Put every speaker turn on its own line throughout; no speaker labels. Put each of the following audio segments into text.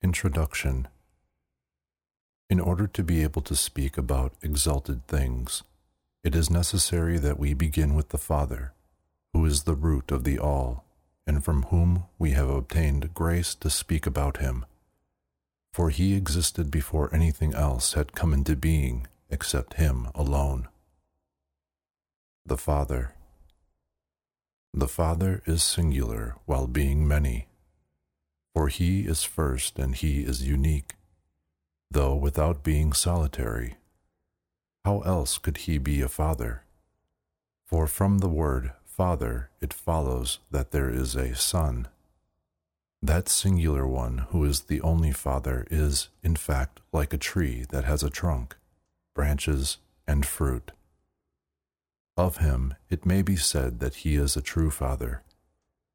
Introduction In order to be able to speak about exalted things, it is necessary that we begin with the Father, who is the root of the all, and from whom we have obtained grace to speak about him. For he existed before anything else had come into being except him alone. The Father The Father is singular while being many for he is first and he is unique, though without being solitary. How else could he be a father? For from the word father it follows that there is a son. That singular one who is the only father is, in fact, like a tree that has a trunk, branches, and fruit. Of him it may be said that he is a true father,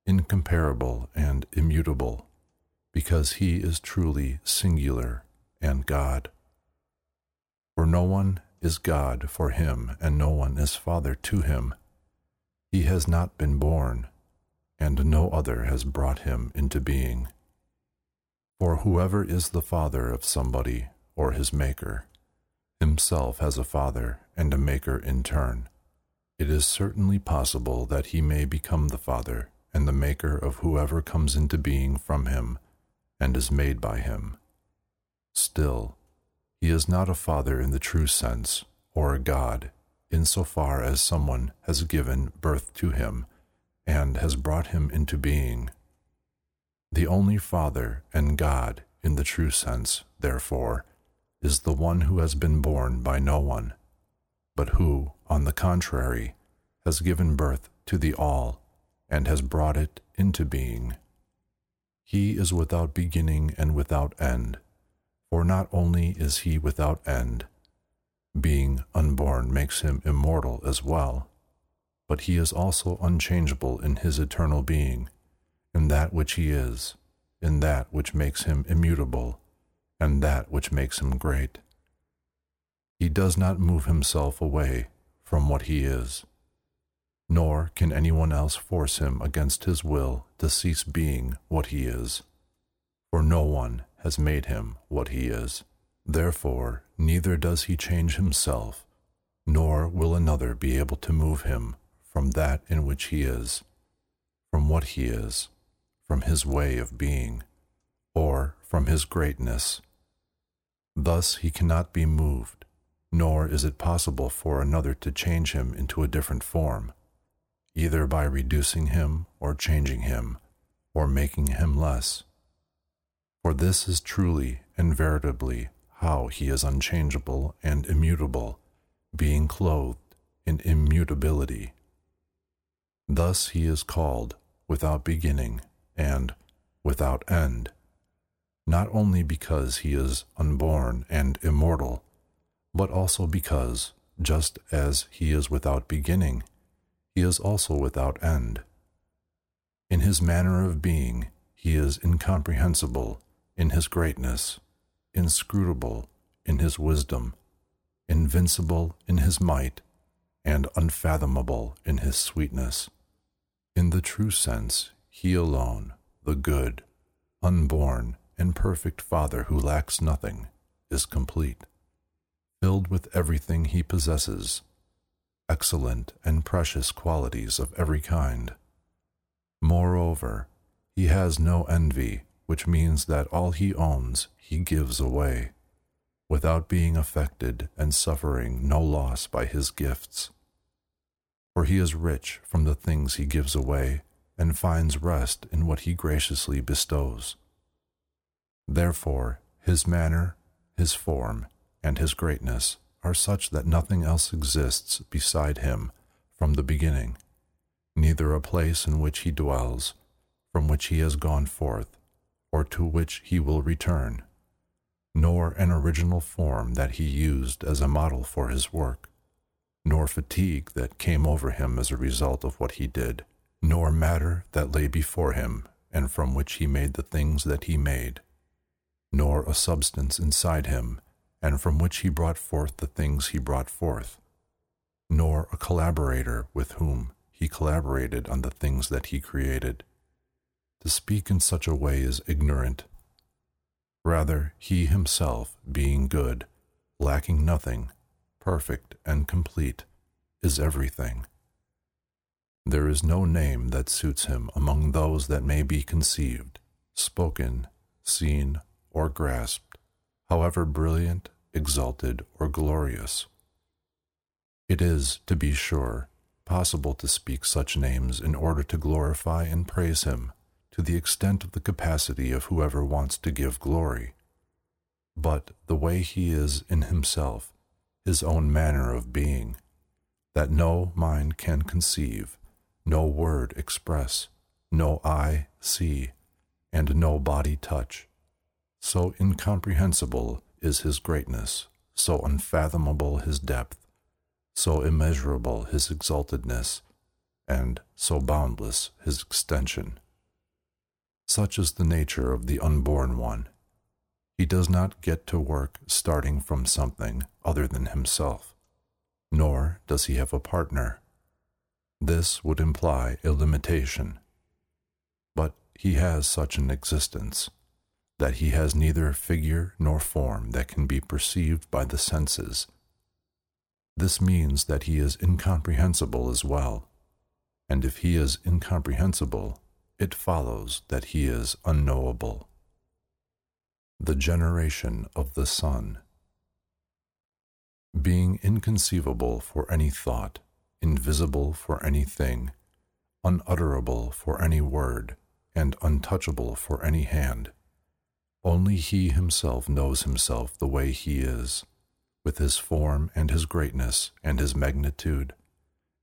incomparable and immutable because he is truly singular and God. For no one is God for him, and no one is Father to him. He has not been born, and no other has brought him into being. For whoever is the father of somebody, or his maker, himself has a father and a maker in turn. It is certainly possible that he may become the father and the maker of whoever comes into being from him and is made by him. Still, he is not a father in the true sense, or a God, insofar as someone has given birth to him and has brought him into being. The only Father and God in the true sense, therefore, is the one who has been born by no one, but who, on the contrary, has given birth to the all and has brought it into being. He is without beginning and without end, for not only is he without end, being unborn makes him immortal as well, but he is also unchangeable in his eternal being, in that which he is, in that which makes him immutable, and that which makes him great. He does not move himself away from what he is nor can anyone else force him against his will to cease being what he is. For no one has made him what he is. Therefore, neither does he change himself, nor will another be able to move him from that in which he is, from what he is, from his way of being, or from his greatness. Thus he cannot be moved, nor is it possible for another to change him into a different form either by reducing him or changing him, or making him less. For this is truly and veritably how he is unchangeable and immutable, being clothed in immutability. Thus he is called without beginning and without end, not only because he is unborn and immortal, but also because, just as he is without beginning, he is also without end. In his manner of being, he is incomprehensible in his greatness, inscrutable in his wisdom, invincible in his might, and unfathomable in his sweetness. In the true sense, he alone, the good, unborn, and perfect Father who lacks nothing, is complete, filled with everything he possesses excellent and precious qualities of every kind. Moreover, he has no envy, which means that all he owns he gives away. without being affected and suffering no loss by his gifts. For he is rich from the things he gives away and finds rest in what he graciously bestows. Therefore, his manner, his form, and his greatness are such that nothing else exists beside him from the beginning, neither a place in which he dwells, from which he has gone forth, or to which he will return, nor an original form that he used as a model for his work, nor fatigue that came over him as a result of what he did, nor matter that lay before him and from which he made the things that he made, nor a substance inside him and from which he brought forth the things he brought forth, nor a collaborator with whom he collaborated on the things that he created. To speak in such a way is ignorant. Rather, he himself, being good, lacking nothing, perfect and complete, is everything. There is no name that suits him among those that may be conceived, spoken, seen, or grasped, however brilliant exalted, or glorious. It is, to be sure, possible to speak such names in order to glorify and praise Him to the extent of the capacity of whoever wants to give glory. But the way He is in Himself, His own manner of being, that no mind can conceive, no word express, no eye see, and no body touch, so incomprehensible is his greatness, so unfathomable his depth, so immeasurable his exaltedness, and so boundless his extension. Such is the nature of the unborn one. He does not get to work starting from something other than himself, nor does he have a partner. This would imply a limitation. But he has such an existence that he has neither figure nor form that can be perceived by the senses. This means that he is incomprehensible as well, and if he is incomprehensible, it follows that he is unknowable. The generation of the Son. Being inconceivable for any thought, invisible for anything, unutterable for any word, and untouchable for any hand only he himself knows himself the way he is, with his form and his greatness and his magnitude,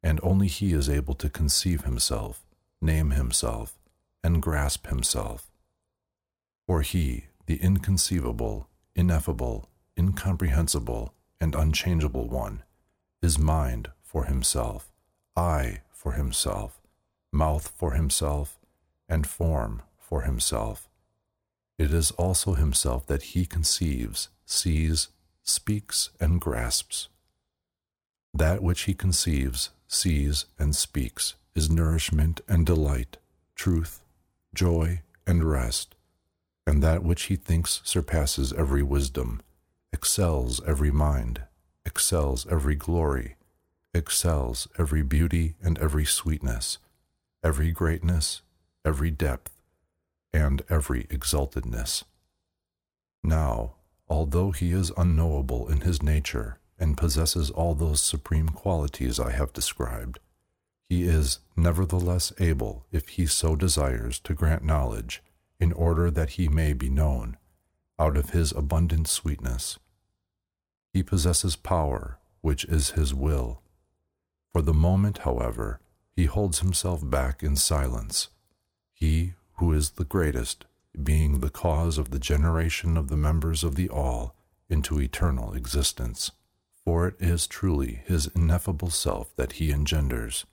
and only he is able to conceive himself, name himself, and grasp himself. For he, the inconceivable, ineffable, incomprehensible, and unchangeable one, is mind for himself, eye for himself, mouth for himself, and form for himself it is also himself that he conceives, sees, speaks, and grasps. That which he conceives, sees, and speaks is nourishment and delight, truth, joy, and rest, and that which he thinks surpasses every wisdom, excels every mind, excels every glory, excels every beauty and every sweetness, every greatness, every depth, and every exaltedness. Now, although he is unknowable in his nature and possesses all those supreme qualities I have described, he is nevertheless able, if he so desires, to grant knowledge, in order that he may be known, out of his abundant sweetness. He possesses power, which is his will. For the moment, however, he holds himself back in silence. He who is the greatest, being the cause of the generation of the members of the all into eternal existence. For it is truly his ineffable self that he engenders.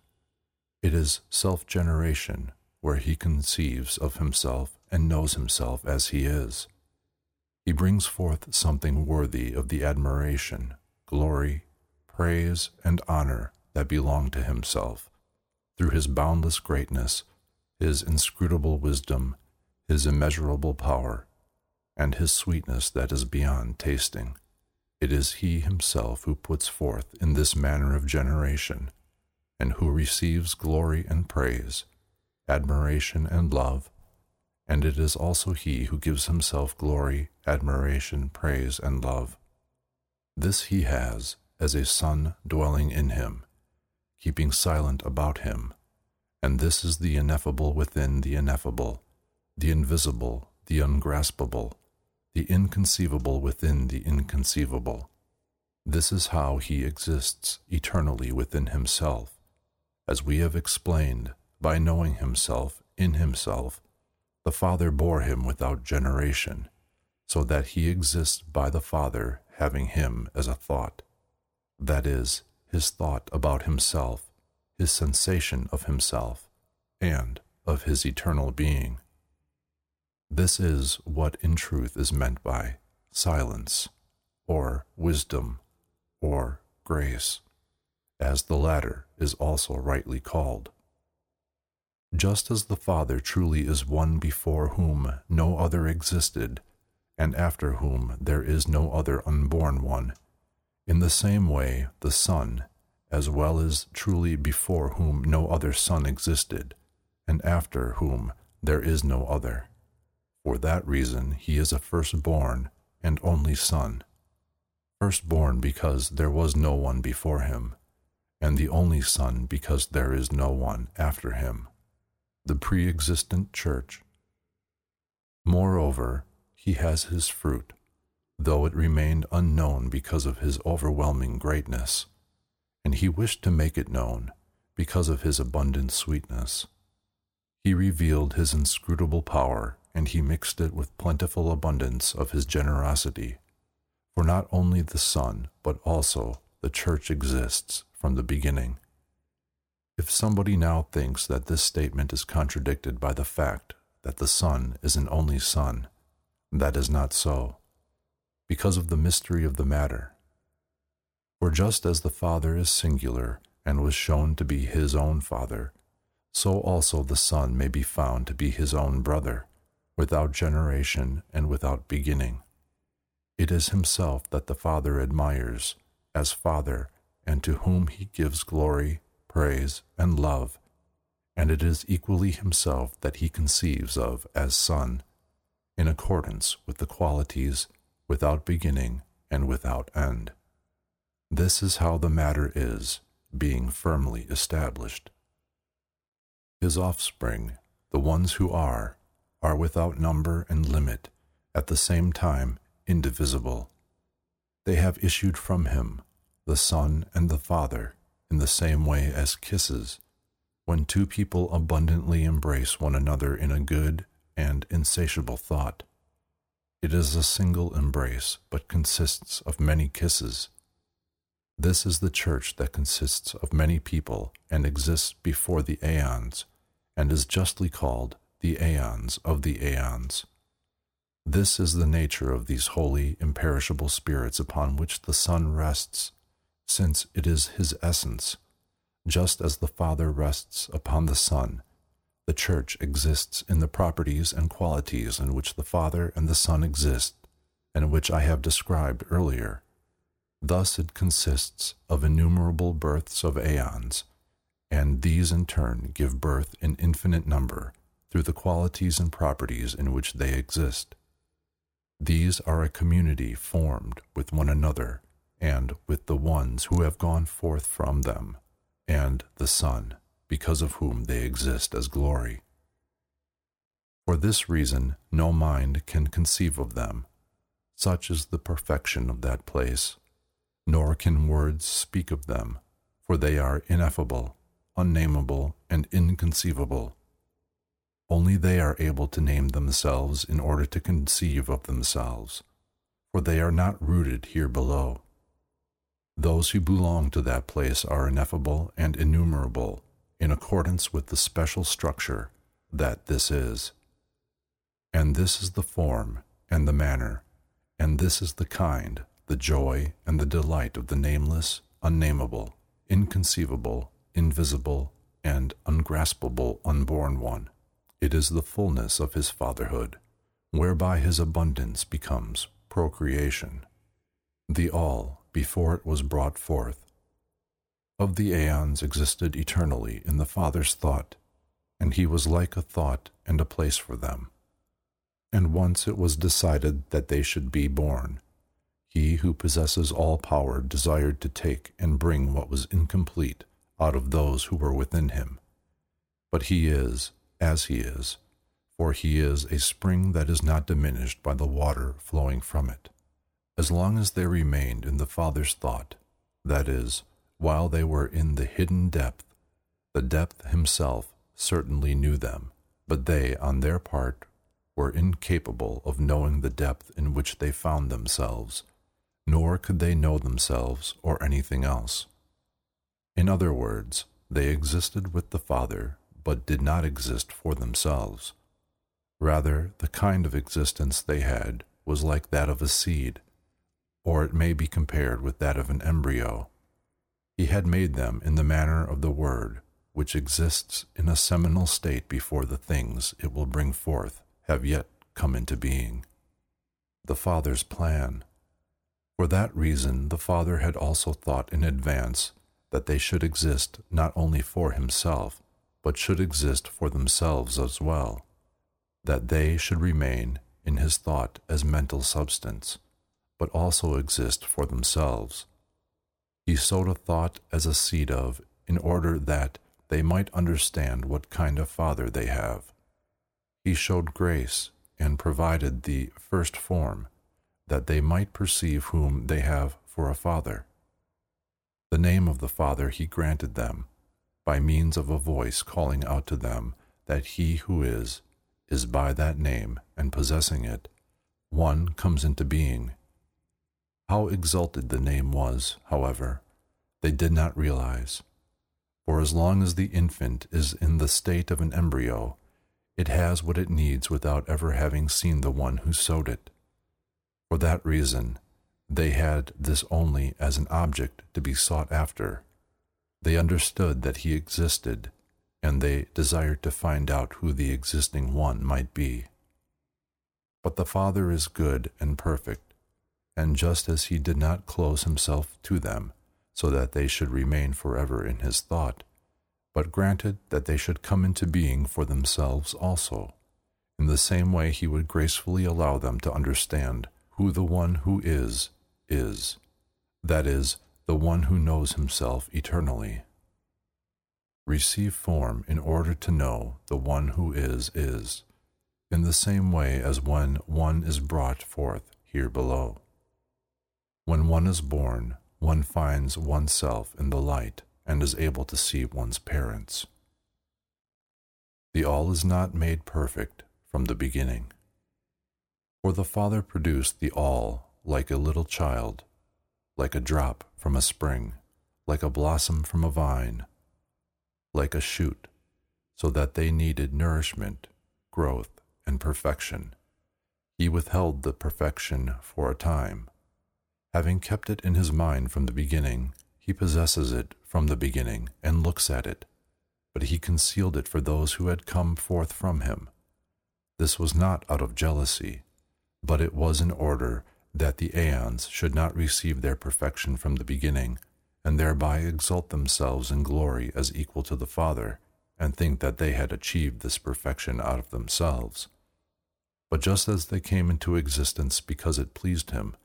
It is self generation, where he conceives of himself and knows himself as he is. He brings forth something worthy of the admiration, glory, praise, and honor that belong to himself, through his boundless greatness his inscrutable wisdom, his immeasurable power, and his sweetness that is beyond tasting. It is he himself who puts forth in this manner of generation, and who receives glory and praise, admiration and love, and it is also he who gives himself glory, admiration, praise, and love, This he has as a son dwelling in him, keeping silent about him. And this is the ineffable within the ineffable, the invisible, the ungraspable, the inconceivable within the inconceivable. This is how he exists eternally within himself, as we have explained, by knowing himself in himself. The Father bore him without generation, so that he exists by the Father having him as a thought. That is, his thought about himself, his sensation of himself, and of his eternal being. This is what in truth is meant by silence, or wisdom, or grace, as the latter is also rightly called. Just as the Father truly is one before whom no other existed, and after whom there is no other unborn one, in the same way the Son, as well as truly before whom no other Son existed, and after whom there is no other. For that reason he is a firstborn and only son. Firstborn because there was no one before him, and the only son because there is no one after him, the pre existent church. Moreover, he has his fruit, though it remained unknown because of his overwhelming greatness, and he wished to make it known because of his abundant sweetness. He revealed his inscrutable power and he mixed it with plentiful abundance of his generosity. For not only the Son, but also the Church exists from the beginning. If somebody now thinks that this statement is contradicted by the fact that the Son is an only Son, that is not so, because of the mystery of the matter. For just as the Father is singular and was shown to be his own Father, so also the Son may be found to be his own brother without generation and without beginning. It is himself that the Father admires as Father and to whom he gives glory, praise, and love, and it is equally himself that he conceives of as Son, in accordance with the qualities without beginning and without end. This is how the matter is, being firmly established. His offspring, the ones who are, are without number and limit, at the same time indivisible. They have issued from him, the Son and the Father, in the same way as kisses, when two people abundantly embrace one another in a good and insatiable thought. It is a single embrace, but consists of many kisses. This is the church that consists of many people and exists before the aeons, and is justly called the aeons of the aeons. This is the nature of these holy, imperishable spirits upon which the Son rests, since it is his essence. Just as the Father rests upon the Son, the Church exists in the properties and qualities in which the Father and the Son exist, and which I have described earlier. Thus it consists of innumerable births of aeons, and these in turn give birth in infinite number through the qualities and properties in which they exist. These are a community formed with one another and with the ones who have gone forth from them, and the Son, because of whom they exist as glory. For this reason, no mind can conceive of them. Such is the perfection of that place. Nor can words speak of them, for they are ineffable, unnameable, and inconceivable. Only they are able to name themselves in order to conceive of themselves, for they are not rooted here below. Those who belong to that place are ineffable and innumerable in accordance with the special structure that this is. And this is the form and the manner, and this is the kind, the joy and the delight of the nameless, unnameable, inconceivable, invisible, and ungraspable unborn one. It is the fullness of his fatherhood, whereby his abundance becomes procreation. The all before it was brought forth. Of the aeons existed eternally in the Father's thought, and he was like a thought and a place for them. And once it was decided that they should be born, he who possesses all power desired to take and bring what was incomplete out of those who were within him. But he is, as he is, for he is a spring that is not diminished by the water flowing from it. As long as they remained in the Father's thought, that is, while they were in the hidden depth, the depth himself certainly knew them, but they, on their part, were incapable of knowing the depth in which they found themselves, nor could they know themselves or anything else. In other words, they existed with the Father, but did not exist for themselves. Rather, the kind of existence they had was like that of a seed, or it may be compared with that of an embryo. He had made them in the manner of the Word, which exists in a seminal state before the things it will bring forth have yet come into being. The Father's plan. For that reason, the Father had also thought in advance that they should exist not only for Himself, but should exist for themselves as well, that they should remain in His thought as mental substance, but also exist for themselves. He sowed a thought as a seed of, in order that they might understand what kind of Father they have. He showed grace and provided the first form, that they might perceive whom they have for a Father. The name of the Father he granted them, by means of a voice calling out to them that he who is, is by that name, and possessing it, one comes into being. How exalted the name was, however, they did not realize for as long as the infant is in the state of an embryo, it has what it needs without ever having seen the one who sowed it. For that reason, they had this only as an object to be sought after. They understood that he existed, and they desired to find out who the existing one might be. But the Father is good and perfect, and just as he did not close himself to them, so that they should remain forever in his thought, but granted that they should come into being for themselves also. In the same way, he would gracefully allow them to understand who the one who is, is, that is, the one who knows himself eternally. Receive form in order to know the one who is, is, in the same way as when one is brought forth here below. When one is born, one finds oneself in the light and is able to see one's parents. The all is not made perfect from the beginning. For the Father produced the all like a little child, like a drop from a spring, like a blossom from a vine, like a shoot, so that they needed nourishment, growth, and perfection. He withheld the perfection for a time Having kept it in his mind from the beginning, he possesses it from the beginning and looks at it, but he concealed it for those who had come forth from him. This was not out of jealousy, but it was in order that the aeons should not receive their perfection from the beginning, and thereby exalt themselves in glory as equal to the Father, and think that they had achieved this perfection out of themselves. But just as they came into existence because it pleased him,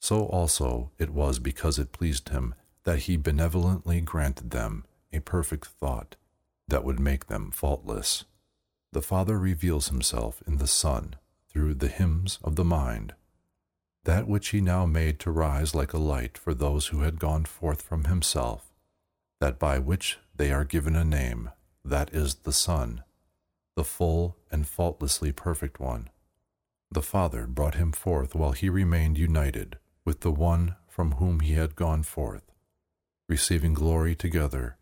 so also it was because it pleased him that he benevolently granted them a perfect thought that would make them faultless. The Father reveals himself in the Son through the hymns of the mind. That which he now made to rise like a light for those who had gone forth from himself, that by which they are given a name, that is the Son, the full and faultlessly perfect one. The Father brought him forth while he remained united with the one from whom he had gone forth, receiving glory together,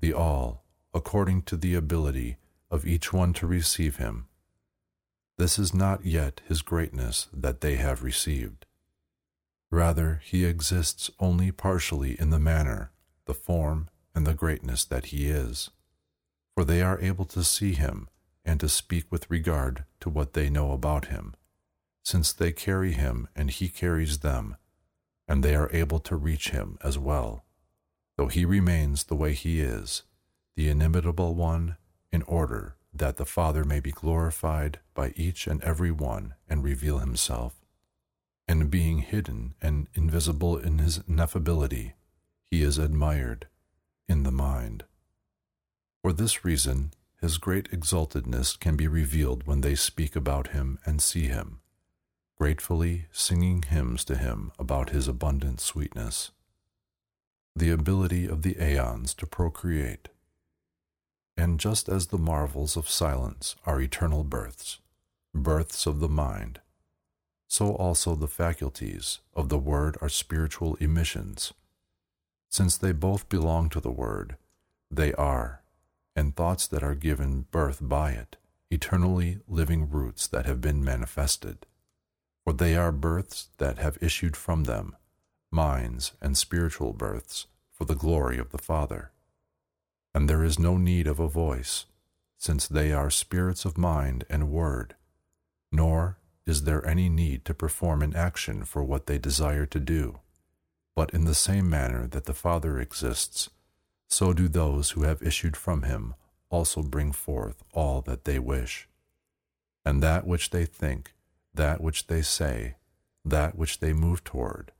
the all according to the ability of each one to receive him. This is not yet his greatness that they have received. Rather, he exists only partially in the manner, the form, and the greatness that he is, for they are able to see him and to speak with regard to what they know about him since they carry him and he carries them, and they are able to reach him as well, though he remains the way he is, the inimitable one, in order that the Father may be glorified by each and every one and reveal himself. and being hidden and invisible in his ineffability, he is admired in the mind. For this reason, his great exaltedness can be revealed when they speak about him and see him, gratefully singing hymns to him about his abundant sweetness. The ability of the aeons to procreate. And just as the marvels of silence are eternal births, births of the mind, so also the faculties of the Word are spiritual emissions. Since they both belong to the Word, they are, and thoughts that are given birth by it, eternally living roots that have been manifested. For they are births that have issued from them, minds and spiritual births, for the glory of the Father. And there is no need of a voice, since they are spirits of mind and word, nor is there any need to perform an action for what they desire to do. But in the same manner that the Father exists, so do those who have issued from him also bring forth all that they wish. And that which they think, that which they say, that which they move toward,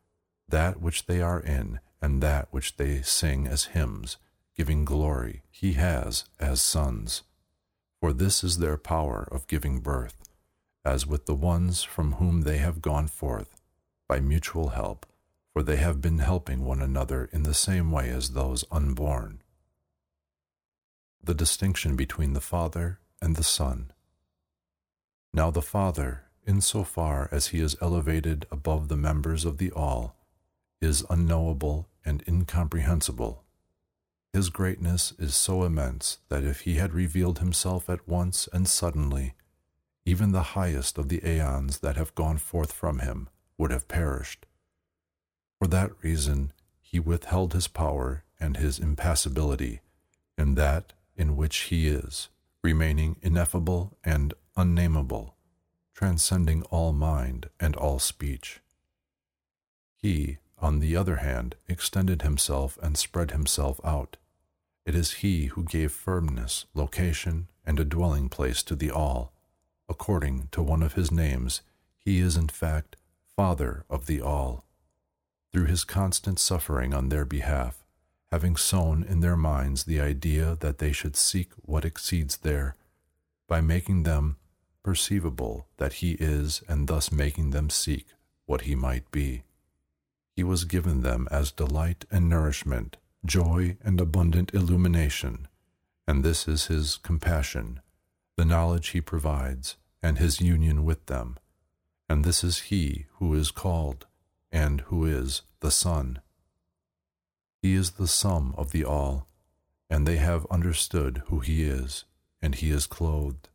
that which they are in, and that which they sing as hymns, giving glory, he has as sons. For this is their power of giving birth as with the ones from whom they have gone forth, by mutual help, for they have been helping one another in the same way as those unborn. The distinction between the Father and the Son. Now the Father, in so far as he is elevated above the members of the All, is unknowable and incomprehensible. His greatness is so immense that if he had revealed himself at once and suddenly, even the highest of the aeons that have gone forth from him would have perished. For that reason, he withheld his power and his impassibility in that in which he is, remaining ineffable and unnameable, transcending all mind and all speech. He, on the other hand, extended himself and spread himself out. It is he who gave firmness, location, and a dwelling place to the all according to one of his names, he is in fact Father of the all. Through his constant suffering on their behalf, having sown in their minds the idea that they should seek what exceeds their, by making them perceivable that he is, and thus making them seek what he might be. He was given them as delight and nourishment, joy and abundant illumination, and this is his compassion the knowledge he provides, and his union with them. And this is he who is called, and who is the Son. He is the sum of the all, and they have understood who he is, and he is clothed.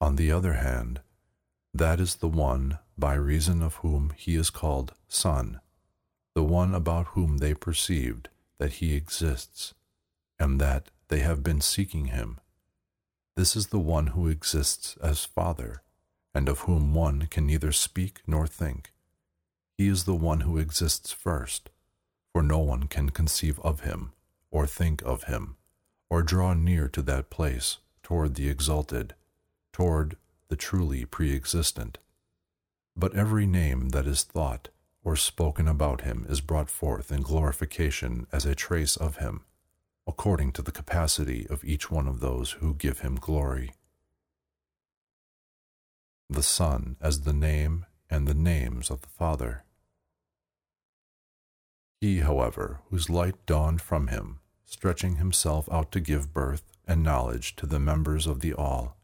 On the other hand, that is the one by reason of whom he is called Son, the one about whom they perceived that he exists, and that they have been seeking him. This is the one who exists as Father, and of whom one can neither speak nor think. He is the one who exists first, for no one can conceive of him, or think of him, or draw near to that place toward the exalted, toward the truly pre existent. But every name that is thought or spoken about him is brought forth in glorification as a trace of him according to the capacity of each one of those who give him glory. The Son as the name and the names of the Father. He, however, whose light dawned from him, stretching himself out to give birth and knowledge to the members of the All.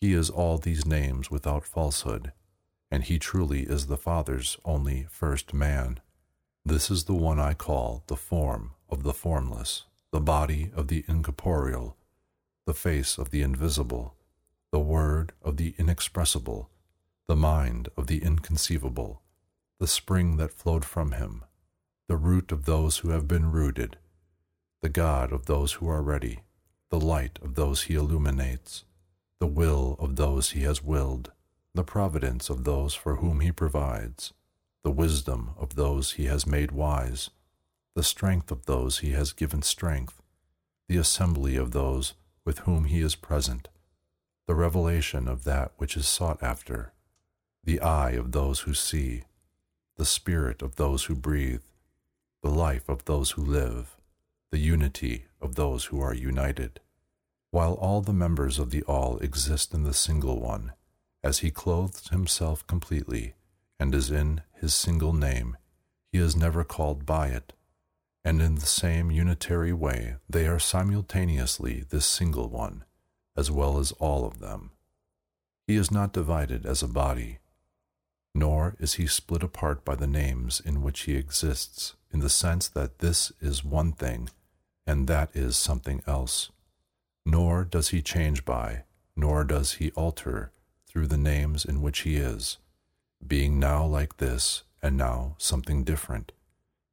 He is all these names without falsehood, and he truly is the Father's only first man. This is the one I call the form of the formless, the body of the incorporeal, the face of the invisible, the word of the inexpressible, the mind of the inconceivable, the spring that flowed from him, the root of those who have been rooted, the God of those who are ready, the light of those he illuminates, the will of those he has willed, the providence of those for whom he provides, the wisdom of those he has made wise, the strength of those he has given strength, the assembly of those with whom he is present, the revelation of that which is sought after, the eye of those who see, the spirit of those who breathe, the life of those who live, the unity of those who are united. While all the members of the all exist in the single one, as he clothes himself completely and is in his single name, he is never called by it. And in the same unitary way, they are simultaneously this single one, as well as all of them. He is not divided as a body, nor is he split apart by the names in which he exists, in the sense that this is one thing and that is something else. Nor does he change by, nor does he alter through the names in which he is, being now like this and now something different,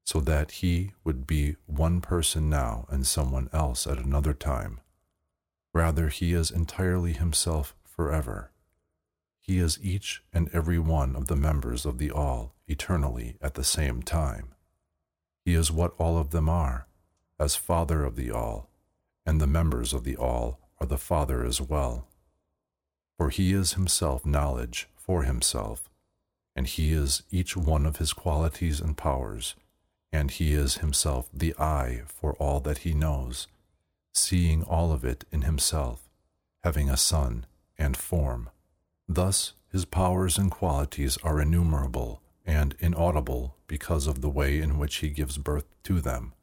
so that he would be one person now and someone else at another time. Rather, he is entirely himself forever. He is each and every one of the members of the All eternally at the same time. He is what all of them are, as Father of the All, and the members of the All are the Father as well. For he is himself knowledge for himself, and he is each one of his qualities and powers, and he is himself the eye for all that he knows, seeing all of it in himself, having a son and form Thus, his powers and qualities are innumerable and inaudible because of the way in which he gives birth to them.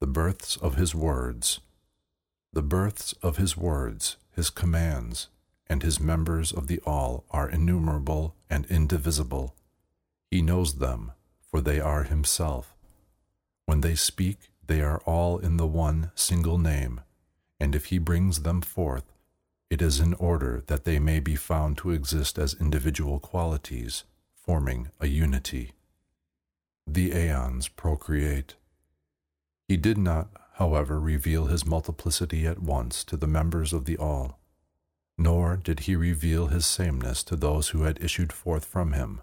The births of his words, the births of his words, his commands, and his members of the all are innumerable and indivisible. He knows them, for they are himself. When they speak, they are all in the one single name, and if he brings them forth, it is in order that they may be found to exist as individual qualities, forming a unity. The aeons procreate. He did not, however, reveal his multiplicity at once to the members of the All, nor did he reveal his sameness to those who had issued forth from him.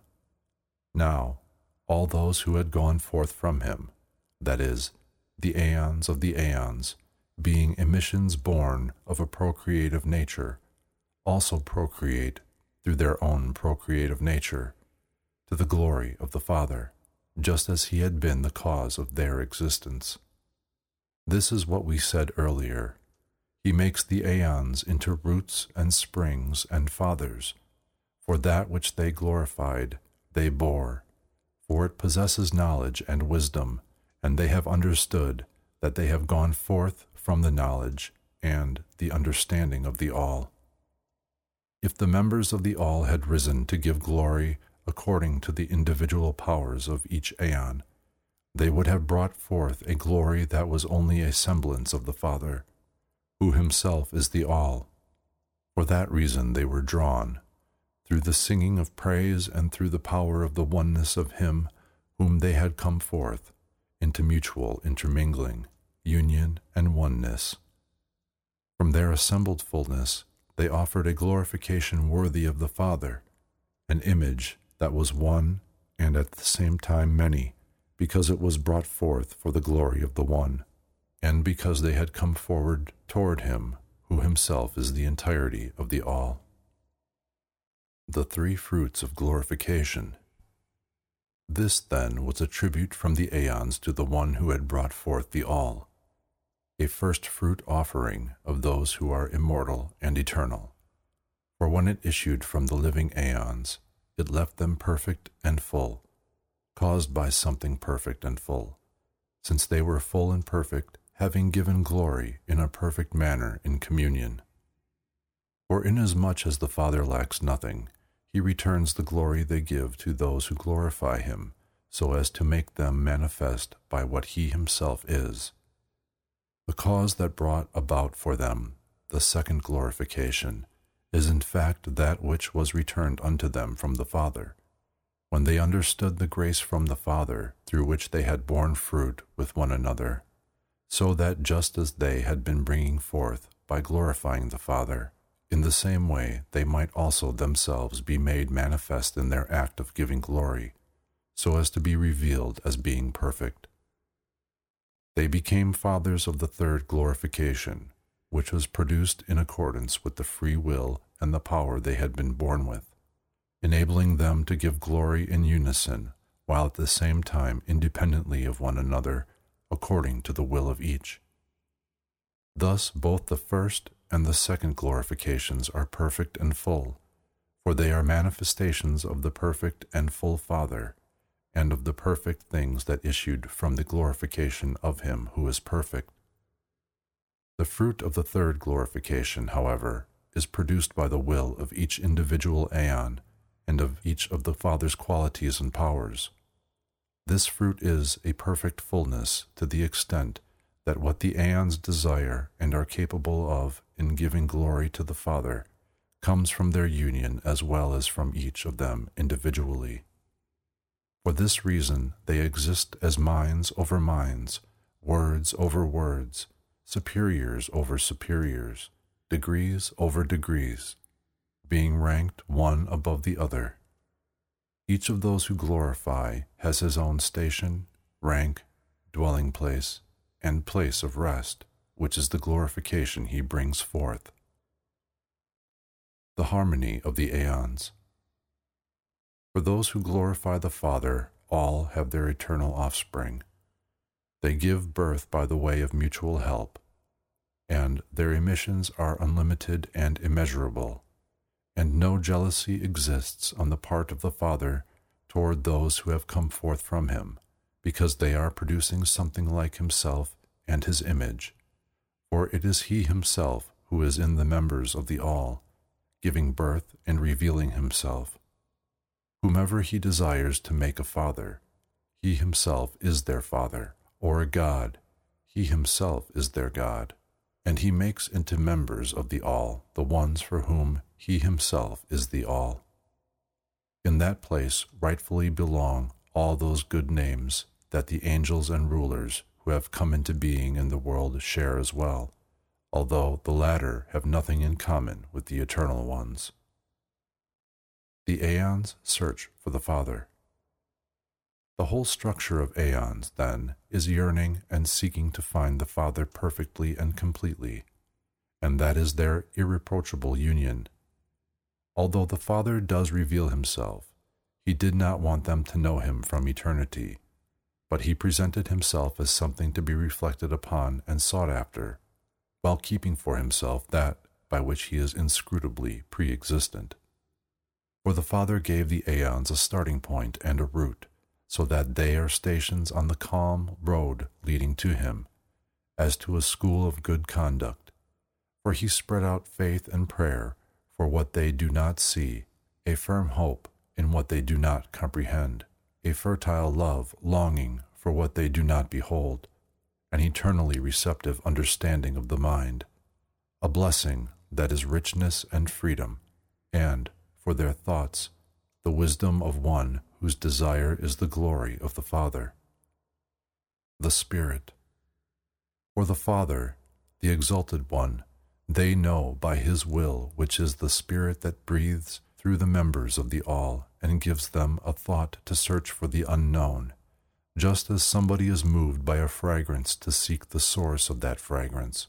Now, all those who had gone forth from him, that is, the aeons of the aeons, being emissions born of a procreative nature, also procreate through their own procreative nature, to the glory of the Father, just as He had been the cause of their existence. This is what we said earlier. He makes the aeons into roots and springs and fathers, for that which they glorified they bore, for it possesses knowledge and wisdom, and they have understood that they have gone forth from the knowledge and the understanding of the All. If the members of the All had risen to give glory according to the individual powers of each aeon, they would have brought forth a glory that was only a semblance of the Father, who himself is the All. For that reason they were drawn, through the singing of praise and through the power of the oneness of Him whom they had come forth, into mutual intermingling union, and oneness. From their assembled fullness, they offered a glorification worthy of the Father, an image that was one and at the same time many, because it was brought forth for the glory of the one, and because they had come forward toward him, who himself is the entirety of the all. The three fruits of glorification. This, then, was a tribute from the aeons to the one who had brought forth the all a first fruit offering of those who are immortal and eternal. For when it issued from the living aeons, it left them perfect and full, caused by something perfect and full, since they were full and perfect, having given glory in a perfect manner in communion. For inasmuch as the Father lacks nothing, he returns the glory they give to those who glorify him, so as to make them manifest by what he himself is the cause that brought about for them the second glorification is in fact that which was returned unto them from the Father, when they understood the grace from the Father through which they had borne fruit with one another, so that just as they had been bringing forth by glorifying the Father, in the same way they might also themselves be made manifest in their act of giving glory, so as to be revealed as being perfect. They became fathers of the third glorification, which was produced in accordance with the free will and the power they had been born with, enabling them to give glory in unison, while at the same time independently of one another, according to the will of each. Thus, both the first and the second glorifications are perfect and full, for they are manifestations of the perfect and full Father, and of the perfect things that issued from the glorification of Him who is perfect. The fruit of the third glorification, however, is produced by the will of each individual aeon and of each of the Father's qualities and powers. This fruit is a perfect fullness to the extent that what the aeons desire and are capable of in giving glory to the Father comes from their union as well as from each of them individually. For this reason, they exist as minds over minds, words over words, superiors over superiors, degrees over degrees, being ranked one above the other. Each of those who glorify has his own station, rank, dwelling place, and place of rest, which is the glorification he brings forth. The harmony of the aeons. For those who glorify the Father, all have their eternal offspring. They give birth by the way of mutual help, and their emissions are unlimited and immeasurable, and no jealousy exists on the part of the Father toward those who have come forth from him because they are producing something like himself and his image. For it is he himself who is in the members of the all, giving birth and revealing himself. Whomever he desires to make a father, he himself is their father, or a god, he himself is their God. And he makes into members of the all the ones for whom he himself is the all. In that place rightfully belong all those good names that the angels and rulers who have come into being in the world share as well, although the latter have nothing in common with the eternal ones. The aeons search for the Father. The whole structure of aeons, then, is yearning and seeking to find the Father perfectly and completely, and that is their irreproachable union. Although the Father does reveal himself, he did not want them to know him from eternity but he presented himself as something to be reflected upon and sought after, while keeping for himself that by which he is inscrutably pre existent. For the Father gave the aeons a starting point and a route, so that they are stations on the calm road leading to him, as to a school of good conduct. For he spread out faith and prayer for what they do not see, a firm hope in what they do not comprehend a fertile love longing for what they do not behold, an eternally receptive understanding of the mind, a blessing that is richness and freedom, and, for their thoughts, the wisdom of one whose desire is the glory of the Father. The Spirit. For the Father, the exalted one, they know by his will, which is the Spirit that breathes through the members of the all and gives them a thought to search for the unknown, just as somebody is moved by a fragrance to seek the source of that fragrance,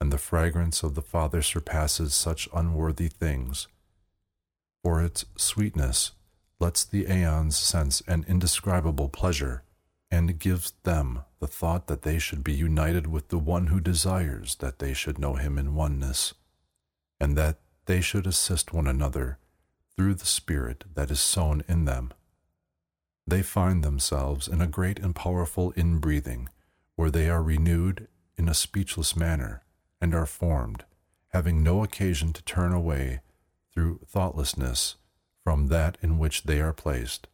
and the fragrance of the Father surpasses such unworthy things. For its sweetness lets the aeons sense an indescribable pleasure, and gives them the thought that they should be united with the one who desires that they should know him in oneness, and that they should assist one another through the Spirit that is sown in them. They find themselves in a great and powerful inbreathing, where they are renewed in a speechless manner, and are formed, having no occasion to turn away through thoughtlessness from that in which they are placed.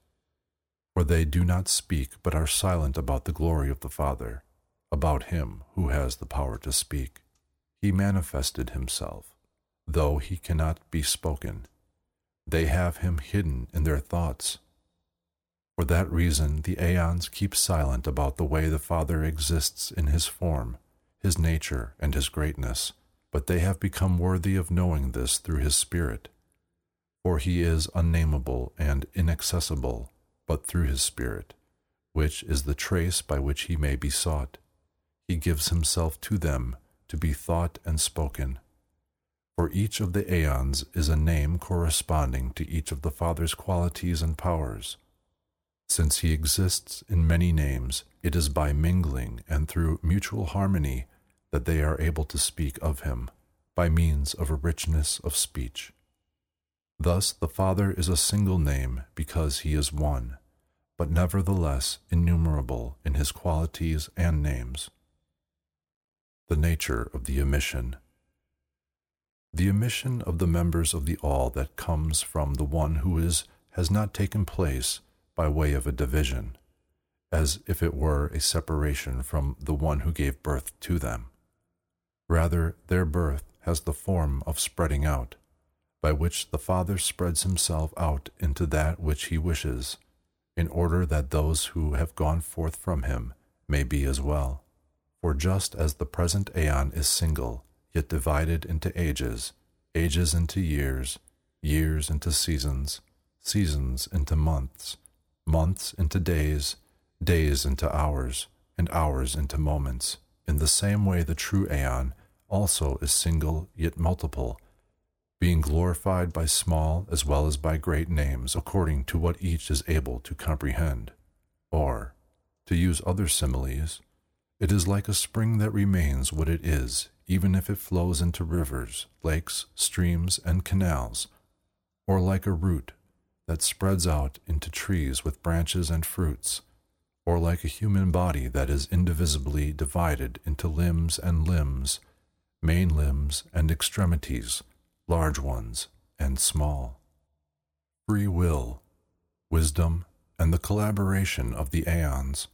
For they do not speak, but are silent about the glory of the Father, about Him who has the power to speak. He manifested Himself, though He cannot be spoken they have him hidden in their thoughts. For that reason, the aeons keep silent about the way the Father exists in his form, his nature, and his greatness, but they have become worthy of knowing this through his Spirit. For he is unnameable and inaccessible, but through his Spirit, which is the trace by which he may be sought. He gives himself to them to be thought and spoken For each of the aeons is a name corresponding to each of the Father's qualities and powers. Since he exists in many names, it is by mingling and through mutual harmony that they are able to speak of him, by means of a richness of speech. Thus the Father is a single name because he is one, but nevertheless innumerable in his qualities and names. The nature of the emission. The emission of the members of the all that comes from the one who is has not taken place by way of a division, as if it were a separation from the one who gave birth to them. Rather, their birth has the form of spreading out, by which the Father spreads himself out into that which he wishes, in order that those who have gone forth from him may be as well. For just as the present aeon is single, yet divided into ages, ages into years, years into seasons, seasons into months, months into days, days into hours, and hours into moments. In the same way, the true aeon also is single yet multiple, being glorified by small as well as by great names, according to what each is able to comprehend. Or, to use other similes, it is like a spring that remains what it is, even if it flows into rivers, lakes, streams, and canals, or like a root that spreads out into trees with branches and fruits, or like a human body that is indivisibly divided into limbs and limbs, main limbs and extremities, large ones and small. Free will, wisdom, and the collaboration of the aeons.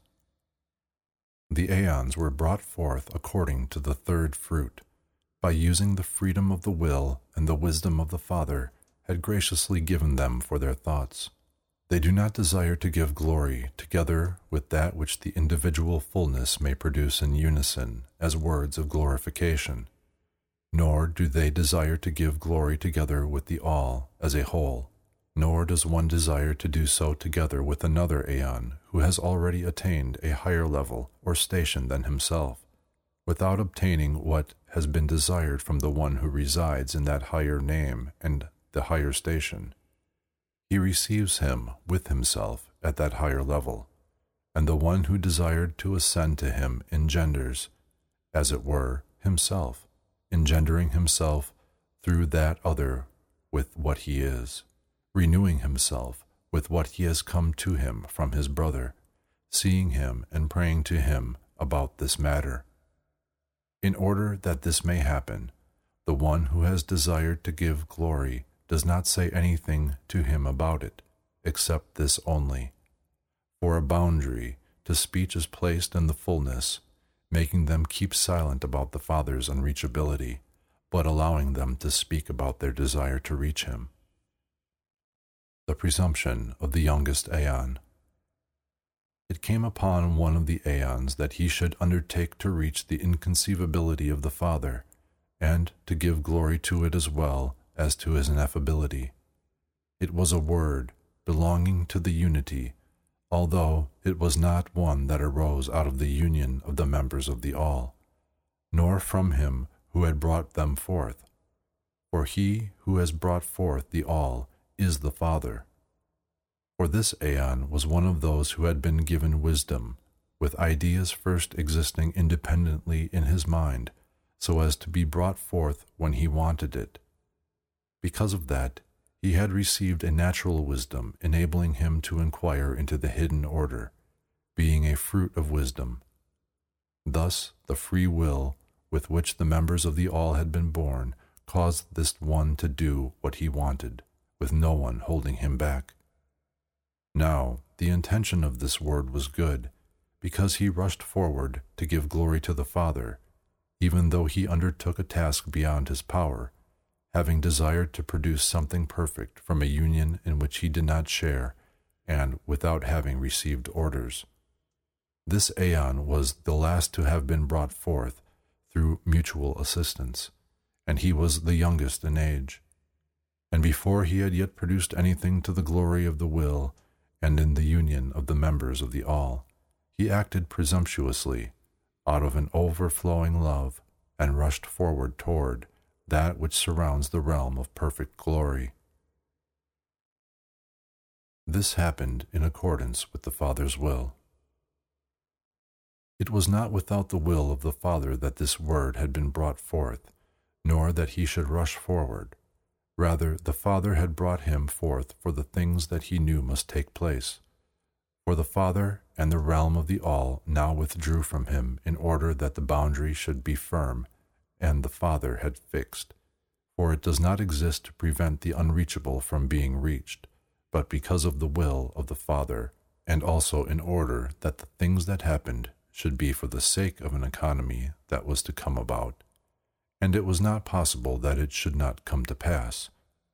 The aeons were brought forth according to the third fruit, by using the freedom of the will and the wisdom of the Father had graciously given them for their thoughts. They do not desire to give glory together with that which the individual fullness may produce in unison as words of glorification, nor do they desire to give glory together with the all as a whole, nor does one desire to do so together with another aeon who has already attained a higher level or station than himself, without obtaining what has been desired from the one who resides in that higher name and the higher station. He receives him with himself at that higher level, and the one who desired to ascend to him engenders, as it were, himself, engendering himself through that other with what he is, renewing himself with what he has come to him from his brother, seeing him and praying to him about this matter. In order that this may happen, the one who has desired to give glory does not say anything to him about it, except this only. For a boundary to speech is placed in the fullness, making them keep silent about the Father's unreachability, but allowing them to speak about their desire to reach him. The presumption of the youngest Aeon. It came upon one of the Aeons that he should undertake to reach the inconceivability of the Father, and to give glory to it as well as to his ineffability. It was a word belonging to the unity, although it was not one that arose out of the union of the members of the all, nor from him who had brought them forth. For he who has brought forth the all is the Father. For this Aeon was one of those who had been given wisdom, with ideas first existing independently in his mind, so as to be brought forth when he wanted it because of that, he had received a natural wisdom enabling him to inquire into the hidden order, being a fruit of wisdom. Thus, the free will with which the members of the All had been born caused this one to do what he wanted, with no one holding him back. Now, the intention of this word was good, because he rushed forward to give glory to the Father, even though he undertook a task beyond his power having desired to produce something perfect from a union in which he did not share, and without having received orders. This aeon was the last to have been brought forth through mutual assistance, and he was the youngest in age. And before he had yet produced anything to the glory of the will and in the union of the members of the all, he acted presumptuously, out of an overflowing love, and rushed forward toward that which surrounds the realm of perfect glory. This happened in accordance with the Father's will. It was not without the will of the Father that this word had been brought forth, nor that he should rush forward. Rather, the Father had brought him forth for the things that he knew must take place. For the Father and the realm of the all now withdrew from him in order that the boundary should be firm, and the Father had fixed. For it does not exist to prevent the unreachable from being reached, but because of the will of the Father, and also in order that the things that happened should be for the sake of an economy that was to come about and it was not possible that it should not come to pass,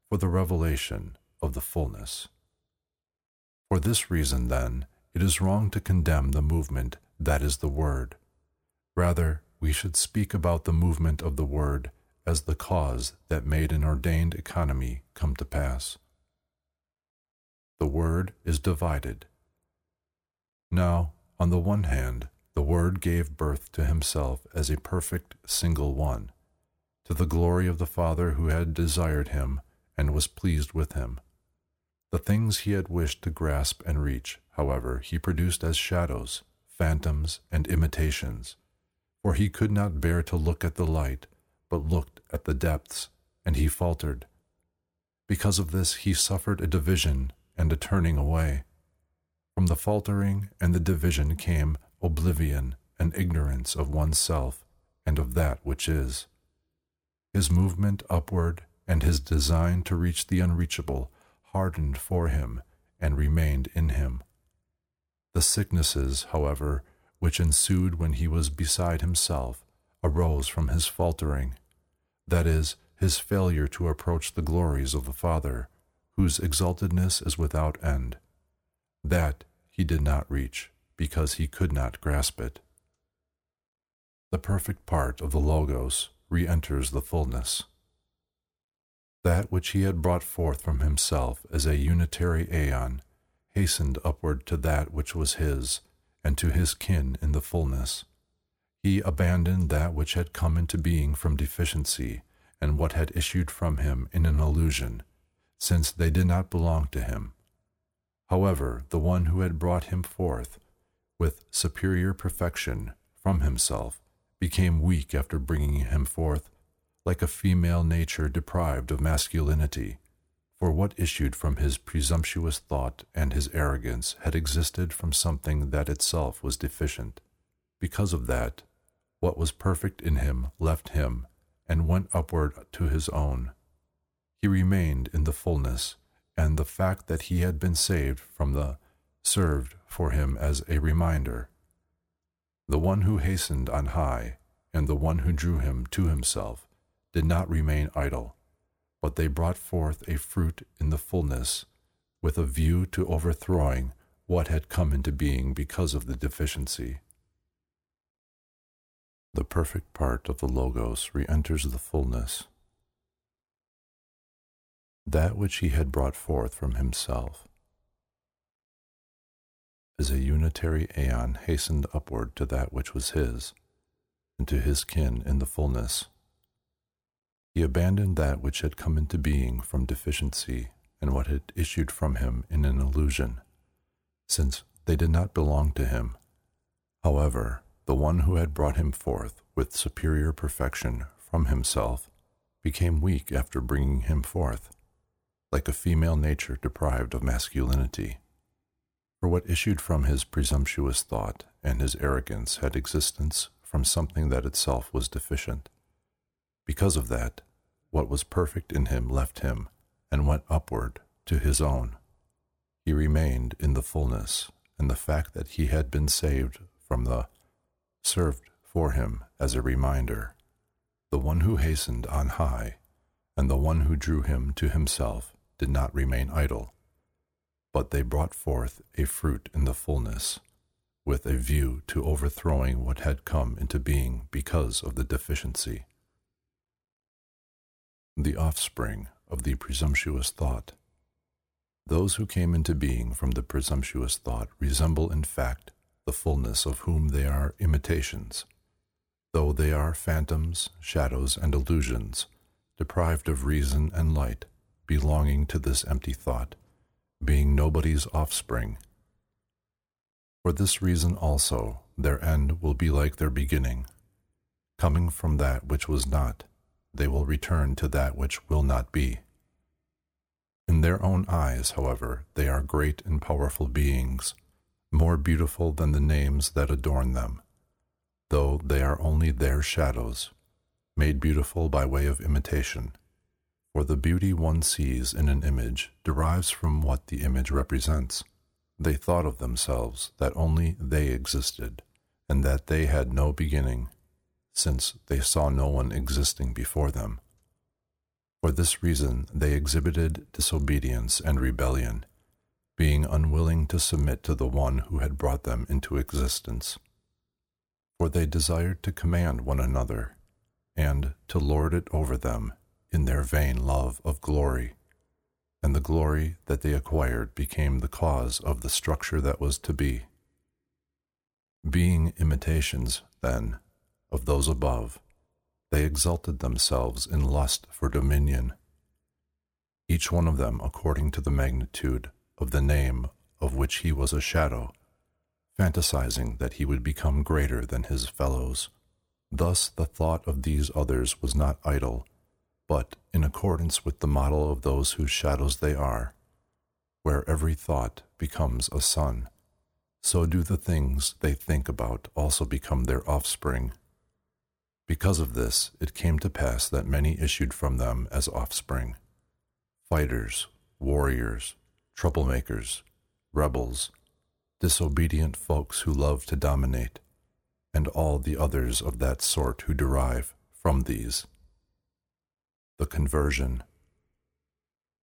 for the revelation of the fullness. For this reason, then, it is wrong to condemn the movement that is the Word. Rather, we should speak about the movement of the Word as the cause that made an ordained economy come to pass. The Word is divided. Now, on the one hand, the Word gave birth to Himself as a perfect single one to the glory of the Father who had desired him and was pleased with him. The things he had wished to grasp and reach, however, he produced as shadows, phantoms, and imitations, for he could not bear to look at the light, but looked at the depths, and he faltered. Because of this he suffered a division and a turning away. From the faltering and the division came oblivion and ignorance of oneself and of that which is his movement upward, and his design to reach the unreachable hardened for him and remained in him. The sicknesses, however, which ensued when he was beside himself, arose from his faltering, that is, his failure to approach the glories of the Father, whose exaltedness is without end. That he did not reach, because he could not grasp it. The perfect part of the Logos re enters the fullness. That which he had brought forth from himself as a unitary aeon hastened upward to that which was his, and to his kin in the fullness. He abandoned that which had come into being from deficiency, and what had issued from him in an illusion, since they did not belong to him. However, the one who had brought him forth, with superior perfection, from himself, became weak after bringing him forth, like a female nature deprived of masculinity. For what issued from his presumptuous thought and his arrogance had existed from something that itself was deficient. Because of that, what was perfect in him left him and went upward to his own. He remained in the fullness, and the fact that he had been saved from the served for him as a reminder the one who hastened on high, and the one who drew him to himself, did not remain idle, but they brought forth a fruit in the fullness, with a view to overthrowing what had come into being because of the deficiency. The perfect part of the Logos re enters the fullness. That which he had brought forth from himself as a unitary aeon hastened upward to that which was his, and to his kin in the fullness. He abandoned that which had come into being from deficiency and what had issued from him in an illusion, since they did not belong to him. However, the one who had brought him forth with superior perfection from himself became weak after bringing him forth, like a female nature deprived of masculinity for what issued from his presumptuous thought and his arrogance had existence from something that itself was deficient. Because of that, what was perfect in him left him and went upward to his own. He remained in the fullness, and the fact that he had been saved from the served for him as a reminder. The one who hastened on high, and the one who drew him to himself did not remain idle but they brought forth a fruit in the fullness, with a view to overthrowing what had come into being because of the deficiency. The offspring of the presumptuous thought. Those who came into being from the presumptuous thought resemble in fact the fullness of whom they are imitations. Though they are phantoms, shadows, and illusions, deprived of reason and light, belonging to this empty thought, being nobody's offspring. For this reason also, their end will be like their beginning. Coming from that which was not, they will return to that which will not be. In their own eyes, however, they are great and powerful beings, more beautiful than the names that adorn them, though they are only their shadows, made beautiful by way of imitation. For the beauty one sees in an image derives from what the image represents. They thought of themselves that only they existed, and that they had no beginning, since they saw no one existing before them. For this reason they exhibited disobedience and rebellion, being unwilling to submit to the one who had brought them into existence. For they desired to command one another, and to lord it over them in their vain love of glory. And the glory that they acquired became the cause of the structure that was to be. Being imitations, then, of those above, they exalted themselves in lust for dominion, each one of them according to the magnitude of the name of which he was a shadow, fantasizing that he would become greater than his fellows. Thus the thought of these others was not idle, but in accordance with the model of those whose shadows they are, where every thought becomes a son, so do the things they think about also become their offspring. Because of this, it came to pass that many issued from them as offspring fighters, warriors, troublemakers, rebels, disobedient folks who love to dominate, and all the others of that sort who derive from these. The conversion.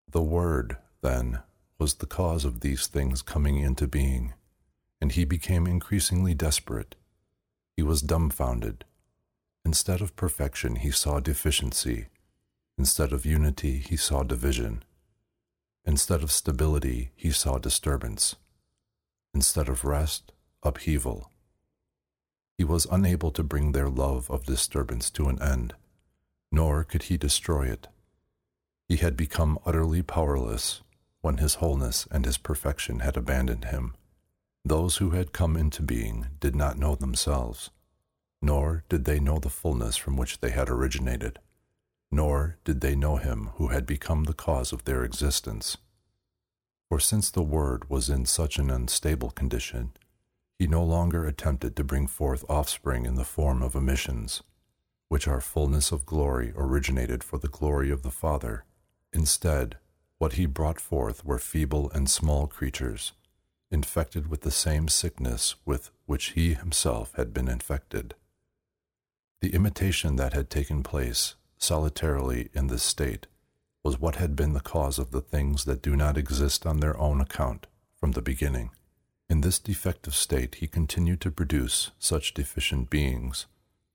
The Word, then, was the cause of these things coming into being, and he became increasingly desperate. He was dumbfounded Instead of perfection, he saw deficiency. Instead of unity, he saw division. Instead of stability, he saw disturbance. Instead of rest, upheaval. He was unable to bring their love of disturbance to an end, nor could he destroy it. He had become utterly powerless when his wholeness and his perfection had abandoned him. Those who had come into being did not know themselves nor did they know the fullness from which they had originated, nor did they know him who had become the cause of their existence. For since the Word was in such an unstable condition, he no longer attempted to bring forth offspring in the form of emissions, which are fullness of glory originated for the glory of the Father. Instead, what he brought forth were feeble and small creatures, infected with the same sickness with which he himself had been infected. The imitation that had taken place solitarily in this state was what had been the cause of the things that do not exist on their own account from the beginning. In this defective state, he continued to produce such deficient beings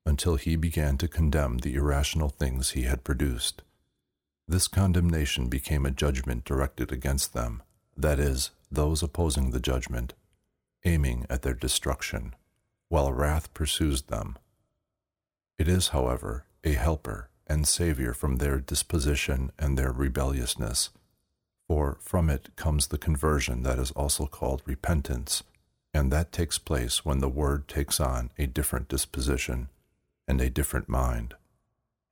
until he began to condemn the irrational things he had produced. This condemnation became a judgment directed against them, that is, those opposing the judgment, aiming at their destruction, while wrath pursues them it is, however, a helper and savior from their disposition and their rebelliousness, for from it comes the conversion that is also called repentance, and that takes place when the Word takes on a different disposition and a different mind,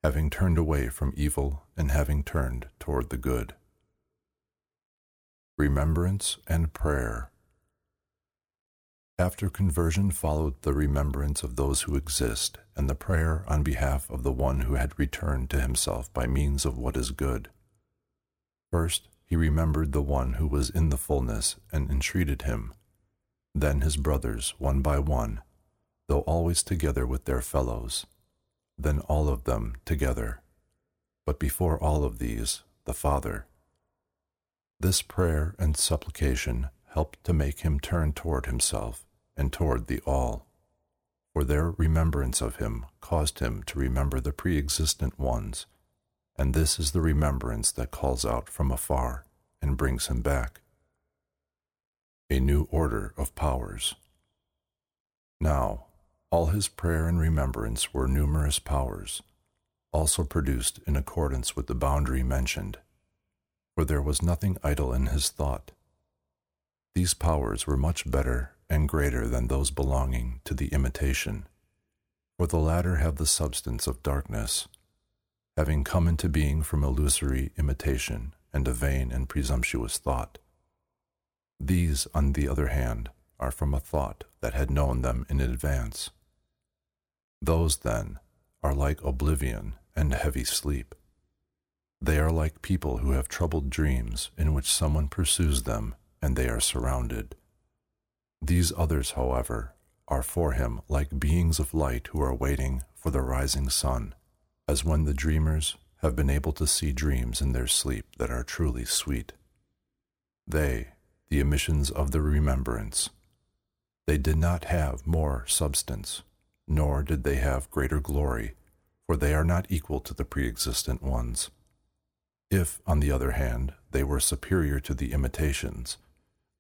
having turned away from evil and having turned toward the good. Remembrance and Prayer after conversion followed the remembrance of those who exist and the prayer on behalf of the one who had returned to himself by means of what is good. First, he remembered the one who was in the fullness and entreated him. Then his brothers, one by one, though always together with their fellows. Then all of them together. But before all of these, the Father. This prayer and supplication helped to make him turn toward himself and toward the all. For their remembrance of him caused him to remember the pre existent ones, and this is the remembrance that calls out from afar and brings him back. A new order of powers. Now, all his prayer and remembrance were numerous powers, also produced in accordance with the boundary mentioned, for there was nothing idle in his thought. These powers were much better and greater than those belonging to the imitation, for the latter have the substance of darkness, having come into being from illusory imitation and a vain and presumptuous thought. These, on the other hand, are from a thought that had known them in advance. Those, then, are like oblivion and heavy sleep. They are like people who have troubled dreams in which someone pursues them and they are surrounded. These others, however, are for him like beings of light who are waiting for the rising sun, as when the dreamers have been able to see dreams in their sleep that are truly sweet. They, the emissions of the remembrance, they did not have more substance, nor did they have greater glory, for they are not equal to the pre existent ones. If, on the other hand, they were superior to the imitations,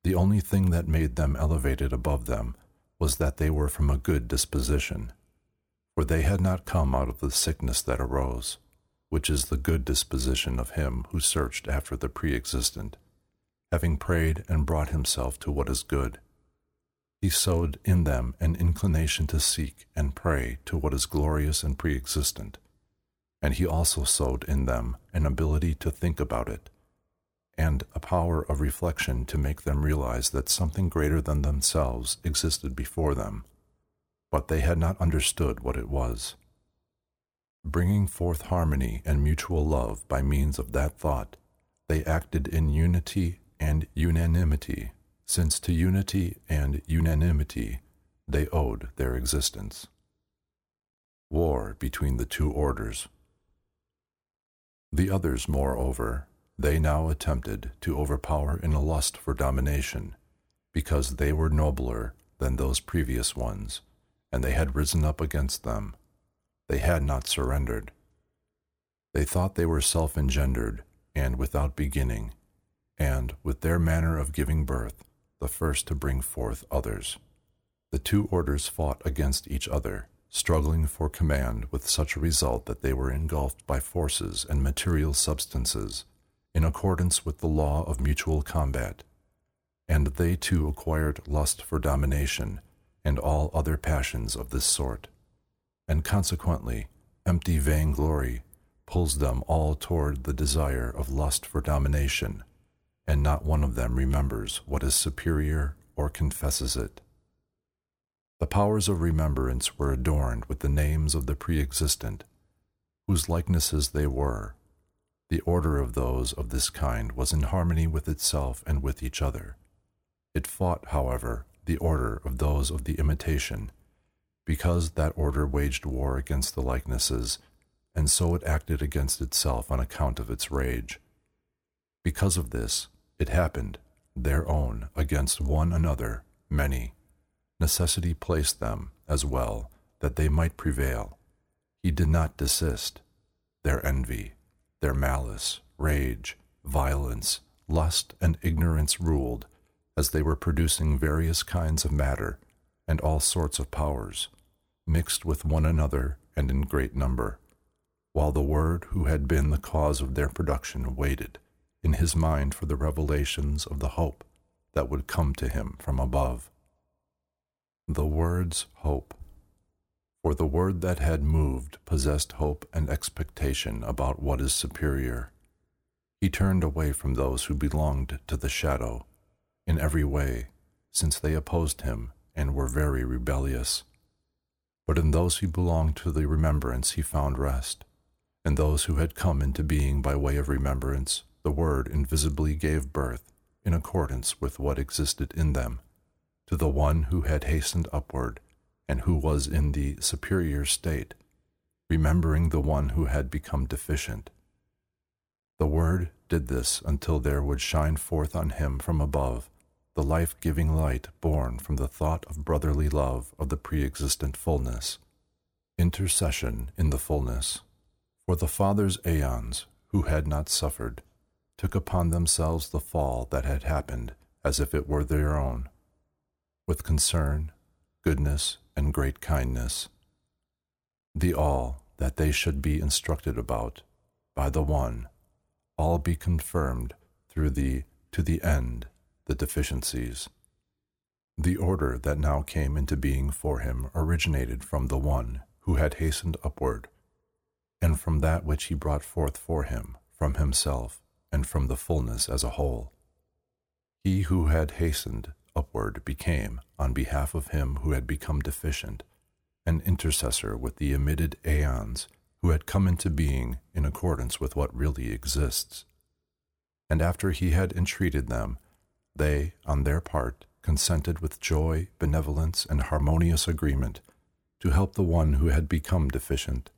the only thing that made them elevated above them was that they were from a good disposition, for they had not come out of the sickness that arose, which is the good disposition of him who searched after the pre existent, having prayed and brought himself to what is good. He sowed in them an inclination to seek and pray to what is glorious and pre existent, and he also sowed in them an ability to think about it and a power of reflection to make them realize that something greater than themselves existed before them, but they had not understood what it was. Bringing forth harmony and mutual love by means of that thought, they acted in unity and unanimity, since to unity and unanimity they owed their existence. War between the two orders. The others, moreover, they now attempted to overpower in a lust for domination, because they were nobler than those previous ones, and they had risen up against them. They had not surrendered. They thought they were self engendered and without beginning, and, with their manner of giving birth, the first to bring forth others. The two orders fought against each other, struggling for command with such a result that they were engulfed by forces and material substances in accordance with the law of mutual combat, and they too acquired lust for domination and all other passions of this sort, and consequently empty vainglory pulls them all toward the desire of lust for domination, and not one of them remembers what is superior or confesses it. The powers of remembrance were adorned with the names of the pre existent, whose likenesses they were the order of those of this kind was in harmony with itself and with each other. It fought, however, the order of those of the imitation, because that order waged war against the likenesses, and so it acted against itself on account of its rage. Because of this, it happened, their own against one another, many. Necessity placed them, as well, that they might prevail. He did not desist. Their envy, their malice, rage, violence, lust, and ignorance ruled, as they were producing various kinds of matter and all sorts of powers, mixed with one another and in great number, while the Word who had been the cause of their production waited in his mind for the revelations of the hope that would come to him from above. The words hope for the word that had moved possessed hope and expectation about what is superior. He turned away from those who belonged to the shadow, in every way, since they opposed him and were very rebellious. But in those who belonged to the remembrance he found rest. and those who had come into being by way of remembrance, the Word invisibly gave birth, in accordance with what existed in them, to the one who had hastened upward and who was in the superior state, remembering the one who had become deficient. The Word did this until there would shine forth on him from above the life giving light born from the thought of brotherly love of the pre existent fullness. Intercession in the fullness. For the Father's aeons, who had not suffered, took upon themselves the fall that had happened as if it were their own. With concern, goodness, and great kindness. The all, that they should be instructed about by the one, all be confirmed through the to the end the deficiencies. The order that now came into being for him originated from the one who had hastened upward, and from that which he brought forth for him from himself and from the fullness as a whole. He who had hastened upward became, on behalf of him who had become deficient, an intercessor with the emitted aeons who had come into being in accordance with what really exists. And after he had entreated them, they, on their part, consented with joy, benevolence, and harmonious agreement to help the one who had become deficient.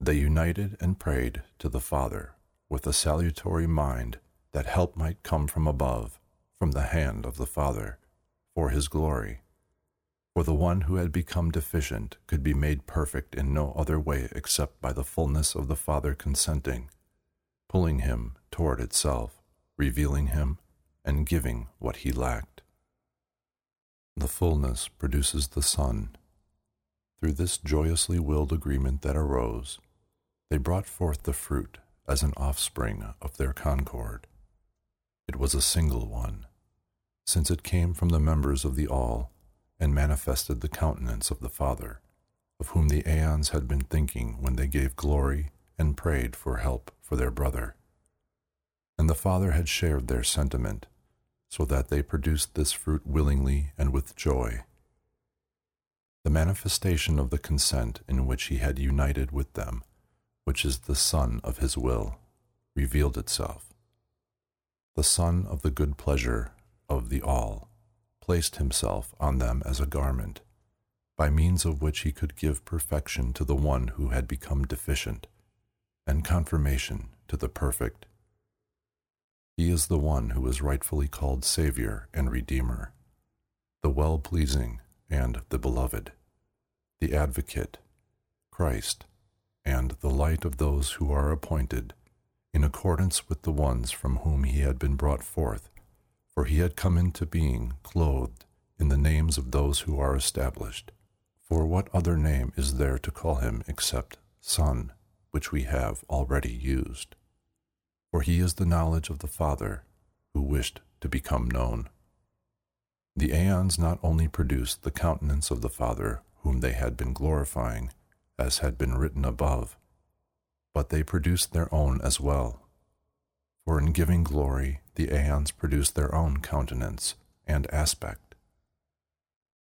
They united and prayed to the Father with a salutary mind that help might come from above, from the hand of the Father, for his glory. For the one who had become deficient could be made perfect in no other way except by the fullness of the Father consenting, pulling him toward itself, revealing him, and giving what he lacked. The fullness produces the Son. Through this joyously willed agreement that arose, they brought forth the fruit as an offspring of their concord. It was a single one, since it came from the members of the All and manifested the countenance of the Father, of whom the aeons had been thinking when they gave glory and prayed for help for their brother. And the Father had shared their sentiment, so that they produced this fruit willingly and with joy. The manifestation of the consent in which he had united with them, which is the Son of his will, revealed itself. The Son of the good pleasure of the all placed himself on them as a garment, by means of which he could give perfection to the one who had become deficient, and confirmation to the perfect. He is the one who is rightfully called Savior and Redeemer, the well pleasing and the beloved, the Advocate, Christ, and the light of those who are appointed, in accordance with the ones from whom he had been brought forth for he had come into being clothed in the names of those who are established. For what other name is there to call him except Son, which we have already used? For he is the knowledge of the Father, who wished to become known. The aeons not only produced the countenance of the Father whom they had been glorifying, as had been written above, but they produced their own as well for in giving glory the aeons produced their own countenance and aspect.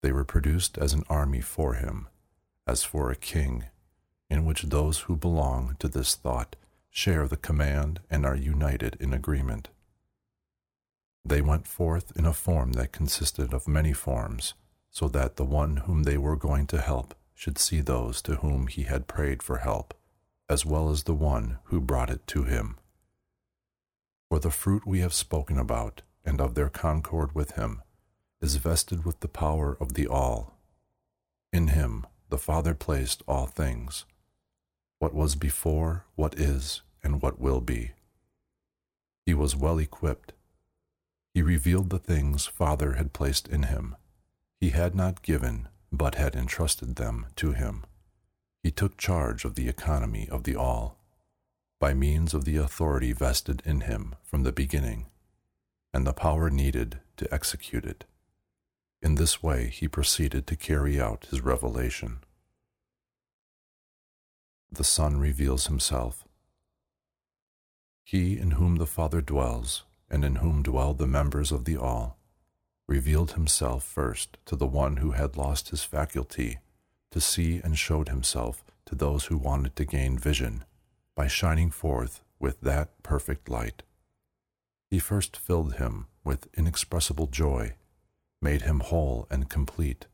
They were produced as an army for him, as for a king, in which those who belong to this thought share the command and are united in agreement. They went forth in a form that consisted of many forms, so that the one whom they were going to help should see those to whom he had prayed for help, as well as the one who brought it to him. For the fruit we have spoken about, and of their concord with him, is vested with the power of the all. In him the Father placed all things, what was before, what is, and what will be. He was well equipped. He revealed the things Father had placed in him. He had not given, but had entrusted them to him. He took charge of the economy of the all by means of the authority vested in him from the beginning and the power needed to execute it. In this way, he proceeded to carry out his revelation. The Son reveals himself. He in whom the Father dwells, and in whom dwell the members of the All, revealed himself first to the one who had lost his faculty to see and showed himself to those who wanted to gain vision by shining forth with that perfect light. He first filled him with inexpressible joy, made him whole and complete,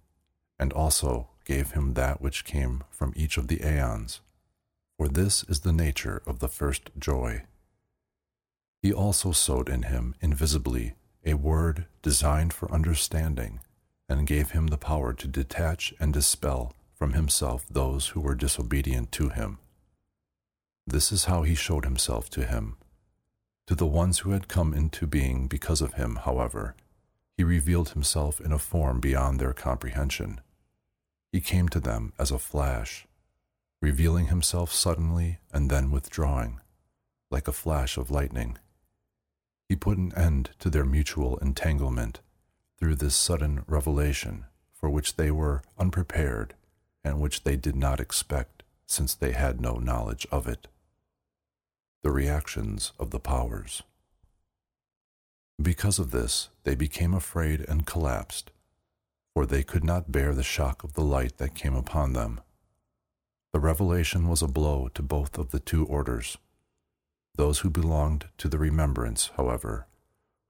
and also gave him that which came from each of the aeons, for this is the nature of the first joy. He also sowed in him invisibly a word designed for understanding, and gave him the power to detach and dispel from himself those who were disobedient to him this is how he showed himself to him. To the ones who had come into being because of him, however, he revealed himself in a form beyond their comprehension. He came to them as a flash. revealing himself suddenly and then withdrawing, like a flash of lightning. He put an end to their mutual entanglement through this sudden revelation for which they were unprepared and which they did not expect since they had no knowledge of it. The reactions of the powers. Because of this, they became afraid and collapsed, for they could not bear the shock of the light that came upon them. The revelation was a blow to both of the two orders. Those who belonged to the remembrance, however,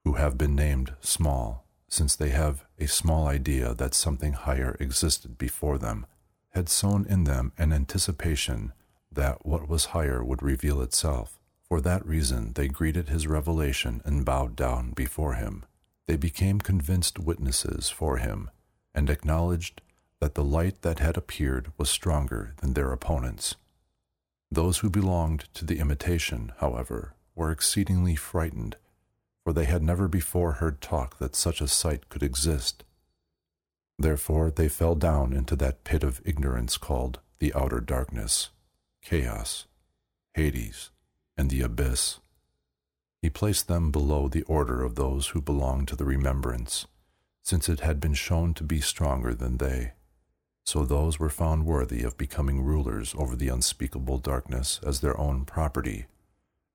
who have been named small, since they have a small idea that something higher existed before them, had sown in them an anticipation that what was higher would reveal itself. For that reason, they greeted his revelation and bowed down before him. They became convinced witnesses for him and acknowledged that the light that had appeared was stronger than their opponents. Those who belonged to the imitation, however, were exceedingly frightened, for they had never before heard talk that such a sight could exist. Therefore they fell down into that pit of ignorance called the outer darkness, chaos, Hades, and the abyss. He placed them below the order of those who belonged to the remembrance, since it had been shown to be stronger than they. So those were found worthy of becoming rulers over the unspeakable darkness as their own property,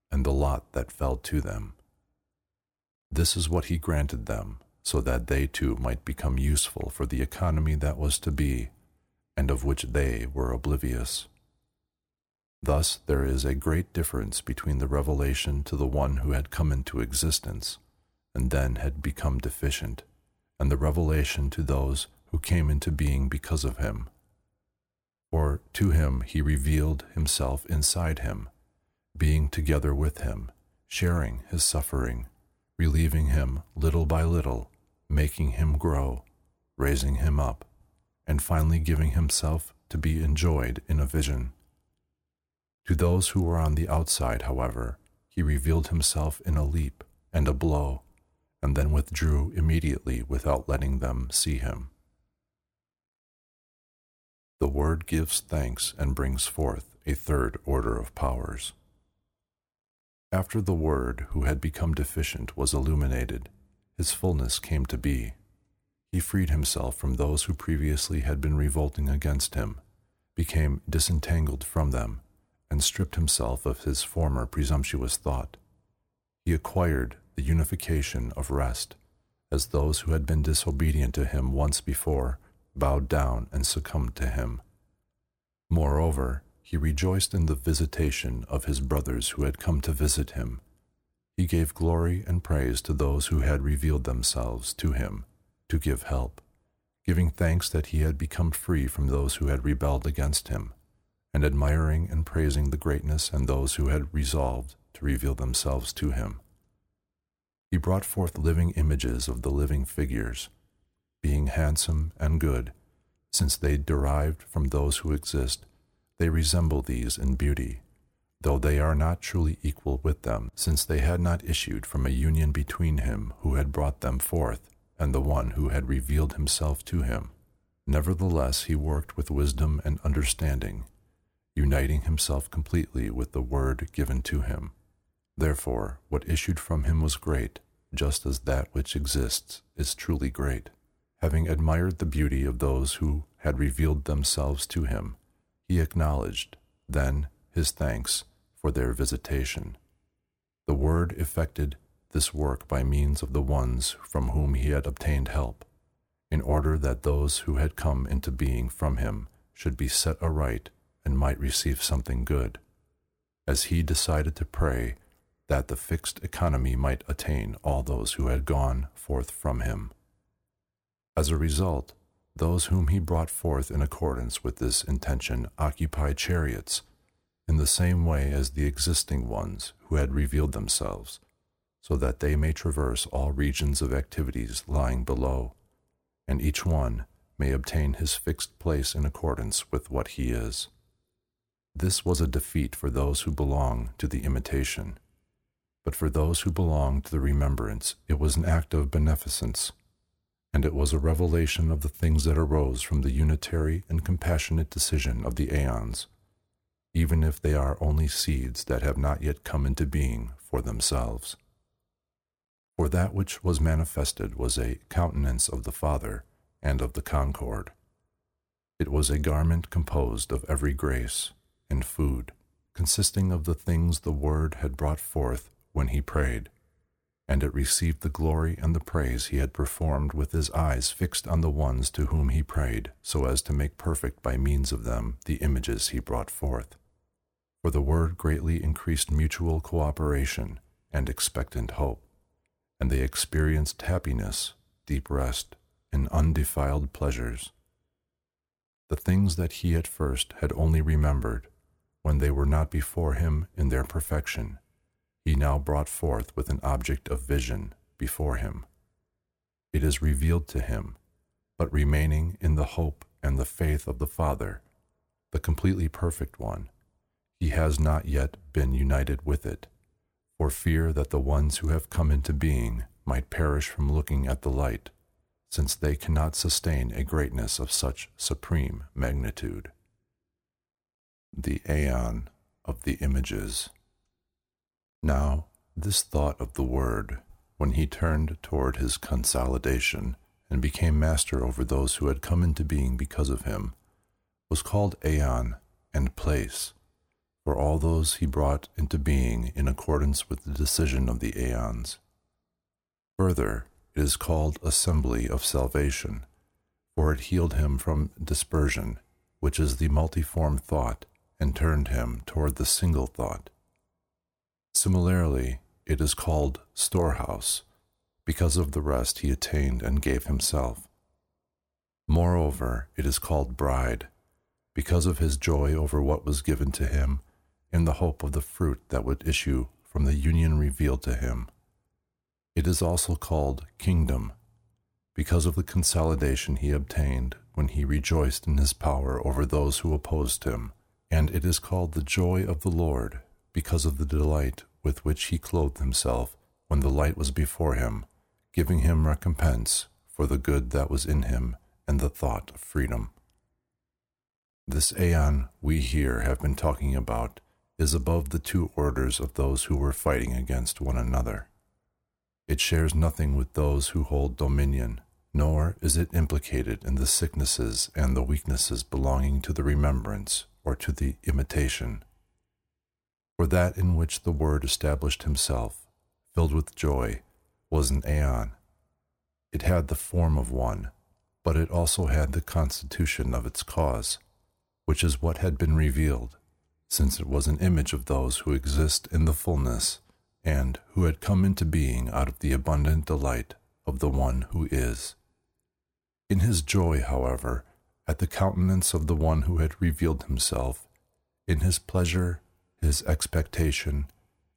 and the lot that fell to them. This is what he granted them, so that they too might become useful for the economy that was to be, and of which they were oblivious. Thus, there is a great difference between the revelation to the one who had come into existence and then had become deficient, and the revelation to those who came into being because of him. For to him he revealed himself inside him, being together with him, sharing his suffering, relieving him little by little, making him grow, raising him up, and finally giving himself to be enjoyed in a vision. To those who were on the outside, however, he revealed himself in a leap and a blow, and then withdrew immediately without letting them see him. The Word gives thanks and brings forth a third order of powers. After the Word, who had become deficient, was illuminated, his fullness came to be. He freed himself from those who previously had been revolting against him, became disentangled from them, and stripped himself of his former presumptuous thought. He acquired the unification of rest, as those who had been disobedient to him once before bowed down and succumbed to him. Moreover, he rejoiced in the visitation of his brothers who had come to visit him. He gave glory and praise to those who had revealed themselves to him to give help, giving thanks that he had become free from those who had rebelled against him and admiring and praising the greatness and those who had resolved to reveal themselves to him. He brought forth living images of the living figures, being handsome and good, since they derived from those who exist, they resemble these in beauty, though they are not truly equal with them, since they had not issued from a union between him who had brought them forth and the one who had revealed himself to him. Nevertheless, he worked with wisdom and understanding uniting himself completely with the word given to him. Therefore, what issued from him was great, just as that which exists is truly great. Having admired the beauty of those who had revealed themselves to him, he acknowledged, then, his thanks for their visitation. The Word effected this work by means of the ones from whom he had obtained help, in order that those who had come into being from him should be set aright and might receive something good, as he decided to pray that the fixed economy might attain all those who had gone forth from him. As a result, those whom he brought forth in accordance with this intention occupy chariots, in the same way as the existing ones who had revealed themselves, so that they may traverse all regions of activities lying below, and each one may obtain his fixed place in accordance with what he is. This was a defeat for those who belong to the imitation. But for those who belong to the remembrance, it was an act of beneficence, and it was a revelation of the things that arose from the unitary and compassionate decision of the aeons, even if they are only seeds that have not yet come into being for themselves. For that which was manifested was a countenance of the Father and of the concord. It was a garment composed of every grace and food, consisting of the things the Word had brought forth when he prayed, and it received the glory and the praise he had performed with his eyes fixed on the ones to whom he prayed, so as to make perfect by means of them the images he brought forth. For the Word greatly increased mutual cooperation and expectant hope, and they experienced happiness, deep rest, and undefiled pleasures. The things that he at first had only remembered, when they were not before him in their perfection, he now brought forth with an object of vision before him. It is revealed to him, but remaining in the hope and the faith of the Father, the completely perfect one, he has not yet been united with it, for fear that the ones who have come into being might perish from looking at the light, since they cannot sustain a greatness of such supreme magnitude. The aeon of the images. Now, this thought of the Word, when he turned toward his consolidation and became master over those who had come into being because of him, was called aeon and place for all those he brought into being in accordance with the decision of the aeons. Further, it is called assembly of salvation, for it healed him from dispersion, which is the multiform thought, and turned him toward the single thought. Similarly, it is called storehouse, because of the rest he attained and gave himself. Moreover, it is called bride, because of his joy over what was given to him in the hope of the fruit that would issue from the union revealed to him. It is also called kingdom, because of the consolidation he obtained when he rejoiced in his power over those who opposed him, and it is called the joy of the Lord, because of the delight with which he clothed himself when the light was before him, giving him recompense for the good that was in him and the thought of freedom. This aeon we here have been talking about is above the two orders of those who were fighting against one another. It shares nothing with those who hold dominion, nor is it implicated in the sicknesses and the weaknesses belonging to the remembrance or to the imitation. For that in which the Word established himself, filled with joy, was an aeon. It had the form of one, but it also had the constitution of its cause, which is what had been revealed since it was an image of those who exist in the fullness and who had come into being out of the abundant delight of the one who is. In his joy, however, at the countenance of the one who had revealed himself, in his pleasure, his expectation,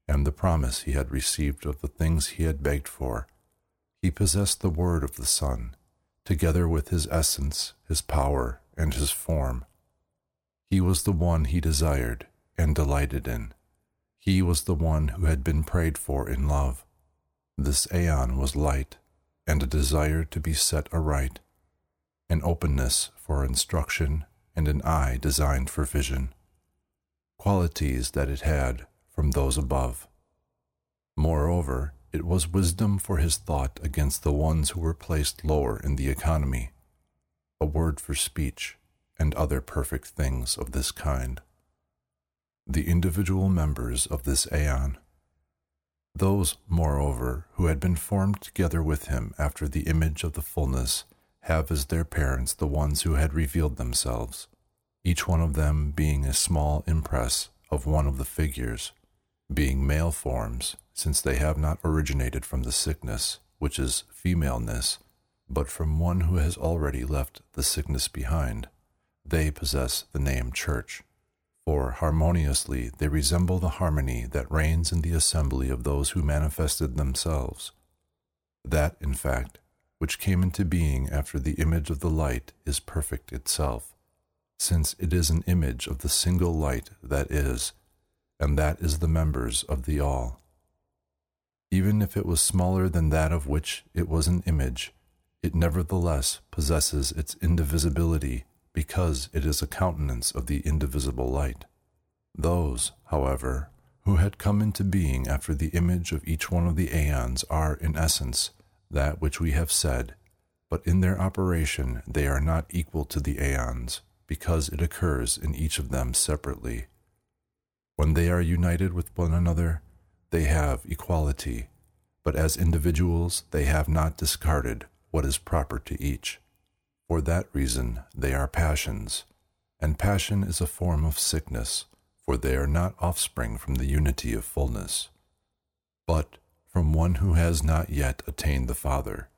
and the promise he had received of the things he had begged for, he possessed the word of the Son, together with his essence, his power, and his form, he was the one he desired and delighted in. He was the one who had been prayed for in love. This aeon was light and a desire to be set aright, an openness for instruction and an eye designed for vision, qualities that it had from those above. Moreover, it was wisdom for his thought against the ones who were placed lower in the economy, a word for speech, and other perfect things of this kind. The individual members of this aeon, those, moreover, who had been formed together with him after the image of the fullness, have as their parents the ones who had revealed themselves, each one of them being a small impress of one of the figures, being male forms, since they have not originated from the sickness, which is femaleness, but from one who has already left the sickness behind they possess the name church, for harmoniously they resemble the harmony that reigns in the assembly of those who manifested themselves. That, in fact, which came into being after the image of the light is perfect itself, since it is an image of the single light that is, and that is the members of the all. Even if it was smaller than that of which it was an image, it nevertheless possesses its indivisibility because it is a countenance of the indivisible light. Those, however, who had come into being after the image of each one of the aeons are, in essence, that which we have said, but in their operation they are not equal to the aeons, because it occurs in each of them separately. When they are united with one another, they have equality, but as individuals they have not discarded what is proper to each. For that reason they are passions, and passion is a form of sickness, for they are not offspring from the unity of fullness, but from one who has not yet attained the Father,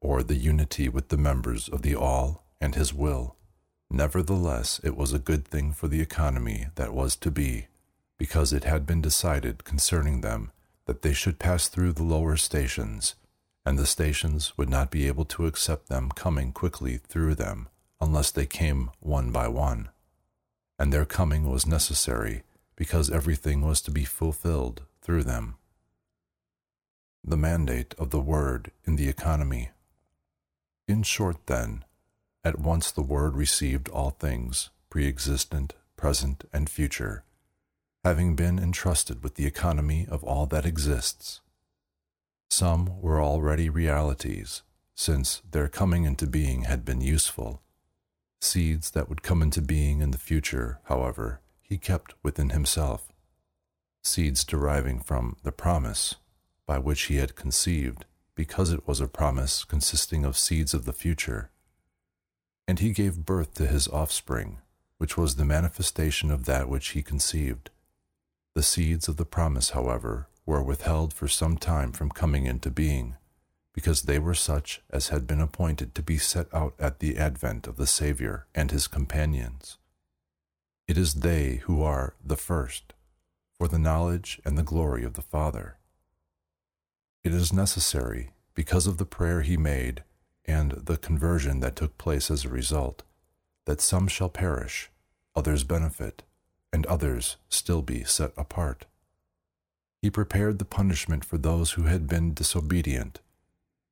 or the unity with the members of the All and His will. Nevertheless, it was a good thing for the economy that was to be, because it had been decided concerning them that they should pass through the lower stations, and the stations would not be able to accept them coming quickly through them unless they came one by one. And their coming was necessary because everything was to be fulfilled through them. The mandate of the Word in the economy. In short, then, at once the Word received all things, pre existent, present, and future, having been entrusted with the economy of all that exists. Some were already realities, since their coming into being had been useful. Seeds that would come into being in the future, however, he kept within himself. Seeds deriving from the promise by which he had conceived, because it was a promise consisting of seeds of the future. And he gave birth to his offspring, which was the manifestation of that which he conceived. The seeds of the promise, however, were withheld for some time from coming into being, because they were such as had been appointed to be set out at the advent of the Saviour and his companions. It is they who are the first, for the knowledge and the glory of the Father. It is necessary, because of the prayer he made and the conversion that took place as a result, that some shall perish, others benefit, and others still be set apart. He prepared the punishment for those who had been disobedient,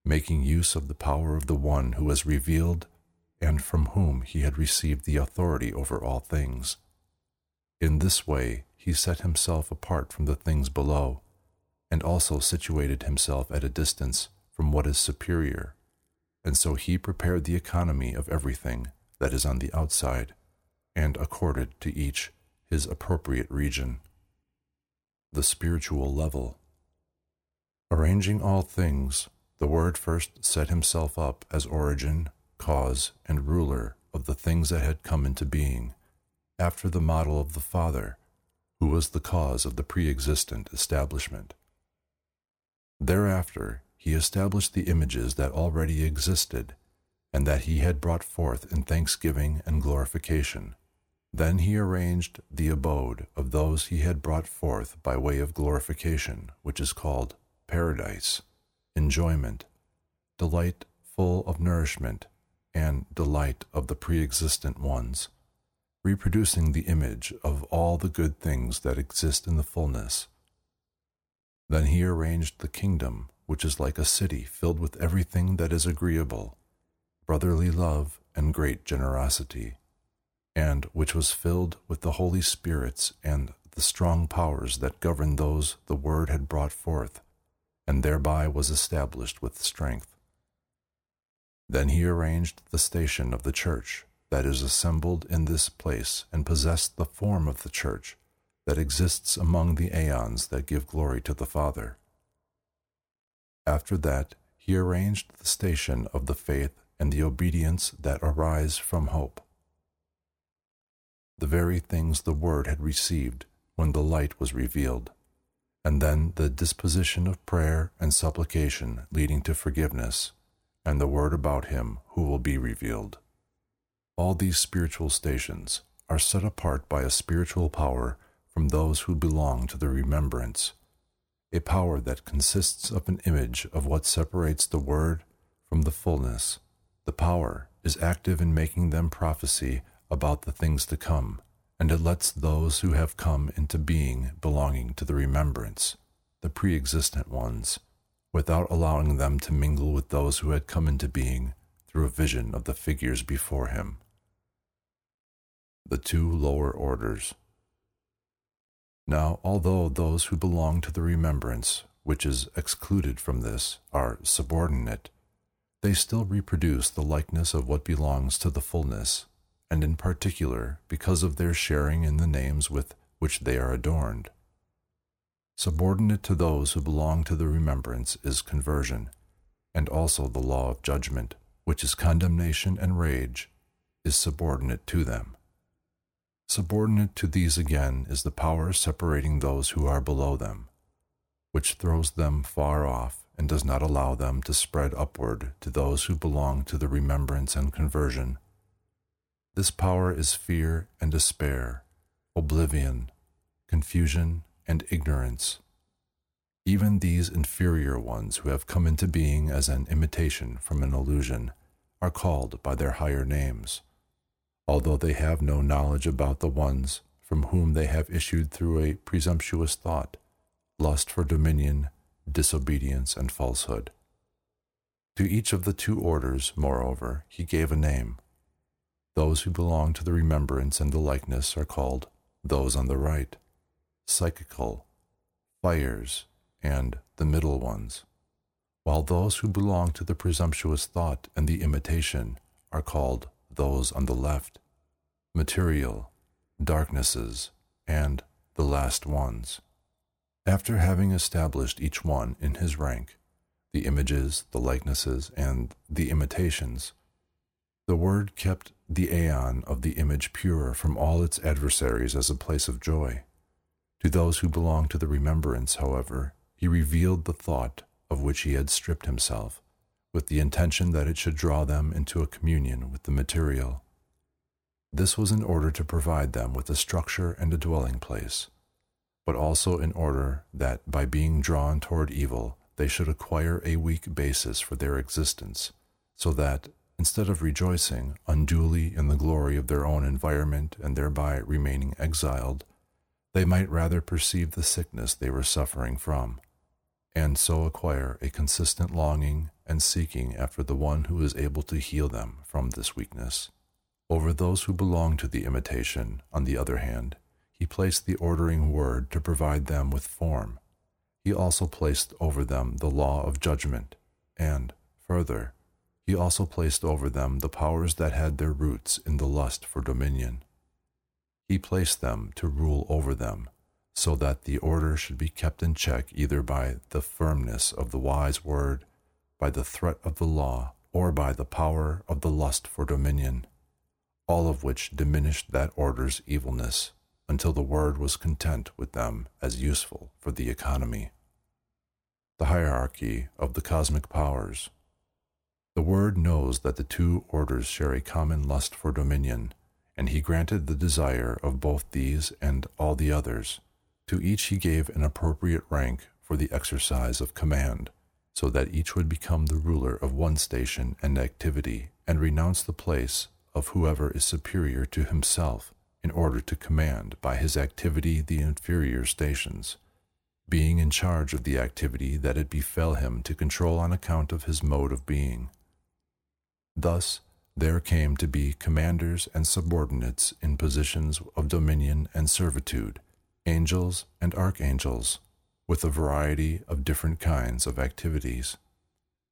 making use of the power of the one who was revealed and from whom he had received the authority over all things. In this way he set himself apart from the things below and also situated himself at a distance from what is superior, and so he prepared the economy of everything that is on the outside, and accorded to each his appropriate region. The spiritual level. Arranging all things, the Word first set himself up as origin, cause, and ruler of the things that had come into being, after the model of the Father, who was the cause of the pre existent establishment. Thereafter, he established the images that already existed, and that he had brought forth in thanksgiving and glorification. Then he arranged the abode of those he had brought forth by way of glorification, which is called paradise, enjoyment, delight full of nourishment, and delight of the pre existent ones, reproducing the image of all the good things that exist in the fullness. Then he arranged the kingdom, which is like a city filled with everything that is agreeable, brotherly love, and great generosity, and which was filled with the Holy Spirits and the strong powers that govern those the Word had brought forth, and thereby was established with strength. Then he arranged the station of the church that is assembled in this place and possessed the form of the church that exists among the aeons that give glory to the Father. After that, he arranged the station of the faith and the obedience that arise from hope. The very things the Word had received when the light was revealed, and then the disposition of prayer and supplication leading to forgiveness, and the Word about Him who will be revealed. All these spiritual stations are set apart by a spiritual power from those who belong to the remembrance, a power that consists of an image of what separates the Word from the fullness. The power is active in making them prophecy about the things to come, and it lets those who have come into being belonging to the remembrance, the pre existent ones, without allowing them to mingle with those who had come into being through a vision of the figures before him. The two lower orders. Now, although those who belong to the remembrance, which is excluded from this, are subordinate, they still reproduce the likeness of what belongs to the fullness, and in particular because of their sharing in the names with which they are adorned. Subordinate to those who belong to the remembrance is conversion, and also the law of judgment, which is condemnation and rage, is subordinate to them. Subordinate to these again is the power separating those who are below them, which throws them far off and does not allow them to spread upward to those who belong to the remembrance and conversion. This power is fear and despair, oblivion, confusion, and ignorance. Even these inferior ones who have come into being as an imitation from an illusion are called by their higher names although they have no knowledge about the ones from whom they have issued through a presumptuous thought, lust for dominion, disobedience, and falsehood. To each of the two orders, moreover, he gave a name. Those who belong to the remembrance and the likeness are called those on the right, psychical, fires, and the middle ones, while those who belong to the presumptuous thought and the imitation are called those on the left, material, darknesses, and the last ones. After having established each one in his rank, the images, the likenesses, and the imitations, the Word kept the aeon of the image pure from all its adversaries as a place of joy. To those who belong to the remembrance, however, he revealed the thought of which he had stripped himself, with the intention that it should draw them into a communion with the material. This was in order to provide them with a structure and a dwelling place, but also in order that by being drawn toward evil, they should acquire a weak basis for their existence, so that, instead of rejoicing unduly in the glory of their own environment and thereby remaining exiled, they might rather perceive the sickness they were suffering from and so acquire a consistent longing and seeking after the one who is able to heal them from this weakness. Over those who belong to the imitation, on the other hand, he placed the ordering word to provide them with form. He also placed over them the law of judgment, and, further, he also placed over them the powers that had their roots in the lust for dominion. He placed them to rule over them so that the order should be kept in check either by the firmness of the wise word, by the threat of the law, or by the power of the lust for dominion, all of which diminished that order's evilness until the word was content with them as useful for the economy. The hierarchy of the cosmic powers. The word knows that the two orders share a common lust for dominion, and he granted the desire of both these and all the others to each he gave an appropriate rank for the exercise of command, so that each would become the ruler of one station and activity and renounce the place of whoever is superior to himself in order to command by his activity the inferior stations, being in charge of the activity that it befell him to control on account of his mode of being. Thus, there came to be commanders and subordinates in positions of dominion and servitude, angels, and archangels, with a variety of different kinds of activities.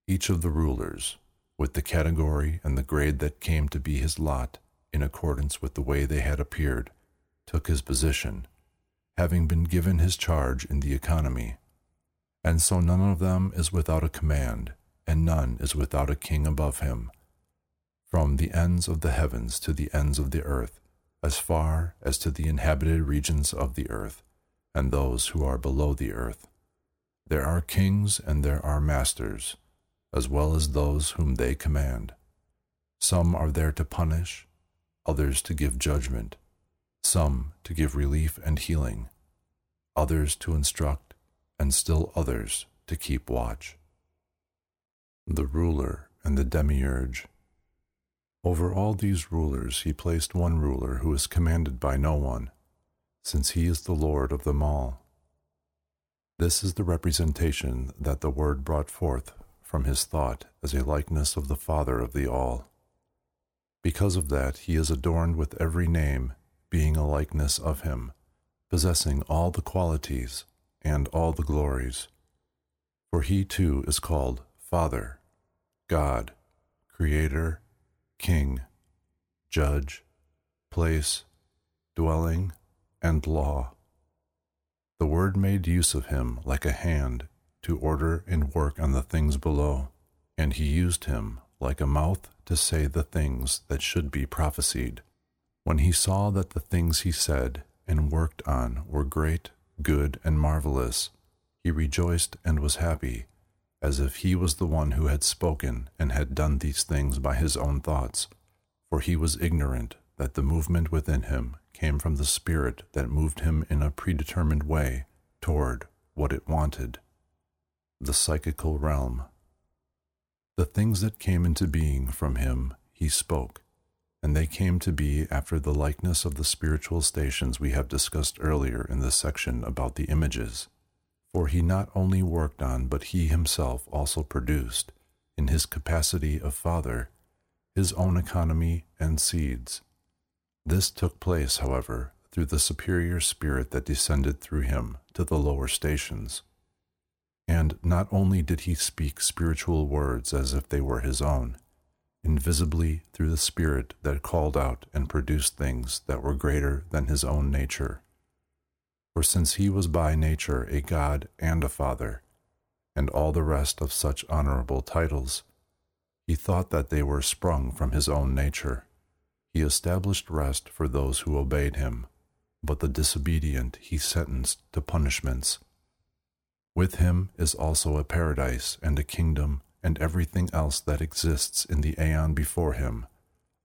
Each of the rulers, with the category and the grade that came to be his lot in accordance with the way they had appeared, took his position, having been given his charge in the economy. And so none of them is without a command, and none is without a king above him. From the ends of the heavens to the ends of the earth, as far as to the inhabited regions of the earth, and those who are below the earth. There are kings and there are masters, as well as those whom they command. Some are there to punish, others to give judgment, some to give relief and healing, others to instruct, and still others to keep watch. The ruler and the demiurge over all these rulers he placed one ruler who is commanded by no one, since he is the Lord of them all. This is the representation that the Word brought forth from his thought as a likeness of the Father of the all. Because of that, he is adorned with every name, being a likeness of him, possessing all the qualities and all the glories. For he too is called Father, God, Creator, King, Judge, Place, Dwelling, and Law. The Word made use of him like a hand to order and work on the things below, and he used him like a mouth to say the things that should be prophesied. When he saw that the things he said and worked on were great, good, and marvelous, he rejoiced and was happy, as if he was the one who had spoken and had done these things by his own thoughts, for he was ignorant that the movement within him came from the Spirit that moved him in a predetermined way toward what it wanted the psychical realm. The things that came into being from him he spoke, and they came to be after the likeness of the spiritual stations we have discussed earlier in the section about the images. For he not only worked on, but he himself also produced, in his capacity of father, his own economy and seeds. This took place, however, through the superior spirit that descended through him to the lower stations. And not only did he speak spiritual words as if they were his own, invisibly through the Spirit that called out and produced things that were greater than his own nature. For since he was by nature a God and a Father, and all the rest of such honorable titles, he thought that they were sprung from his own nature. He established rest for those who obeyed him, but the disobedient he sentenced to punishments with him is also a paradise and a kingdom and everything else that exists in the aeon before him,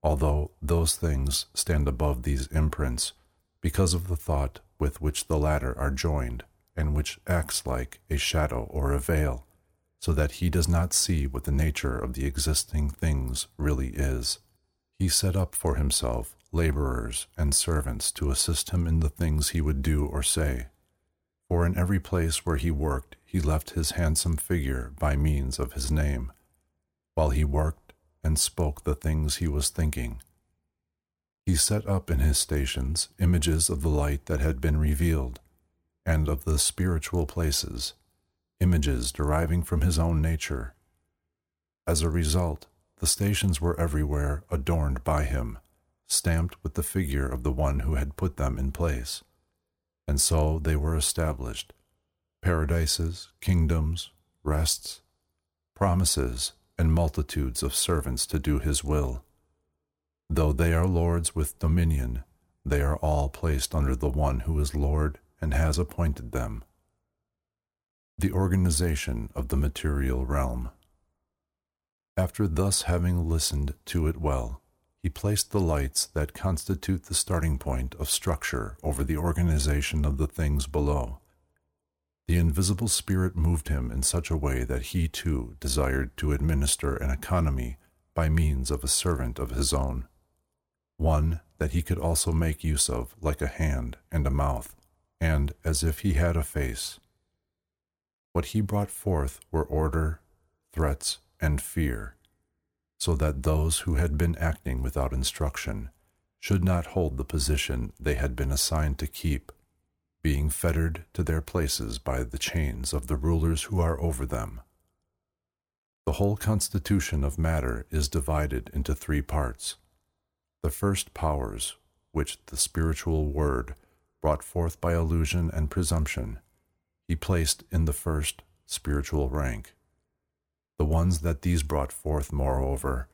although those things stand above these imprints because of the thought with which the latter are joined and which acts like a shadow or a veil, so that he does not see what the nature of the existing things really is. He set up for himself laborers and servants to assist him in the things he would do or say for in every place where he worked he left his handsome figure by means of his name, while he worked and spoke the things he was thinking. He set up in his stations images of the light that had been revealed, and of the spiritual places, images deriving from his own nature. As a result, the stations were everywhere adorned by him, stamped with the figure of the one who had put them in place and so they were established paradises, kingdoms, rests, promises, and multitudes of servants to do his will. Though they are lords with dominion, they are all placed under the one who is Lord and has appointed them. The organization of the material realm. After thus having listened to it well, he placed the lights that constitute the starting point of structure over the organization of the things below. The invisible spirit moved him in such a way that he too desired to administer an economy by means of a servant of his own, one that he could also make use of like a hand and a mouth, and as if he had a face. What he brought forth were order, threats, and fear so that those who had been acting without instruction should not hold the position they had been assigned to keep, being fettered to their places by the chains of the rulers who are over them. The whole constitution of matter is divided into three parts. The first powers, which the spiritual word brought forth by illusion and presumption, he placed in the first spiritual rank. The ones that these brought forth, moreover,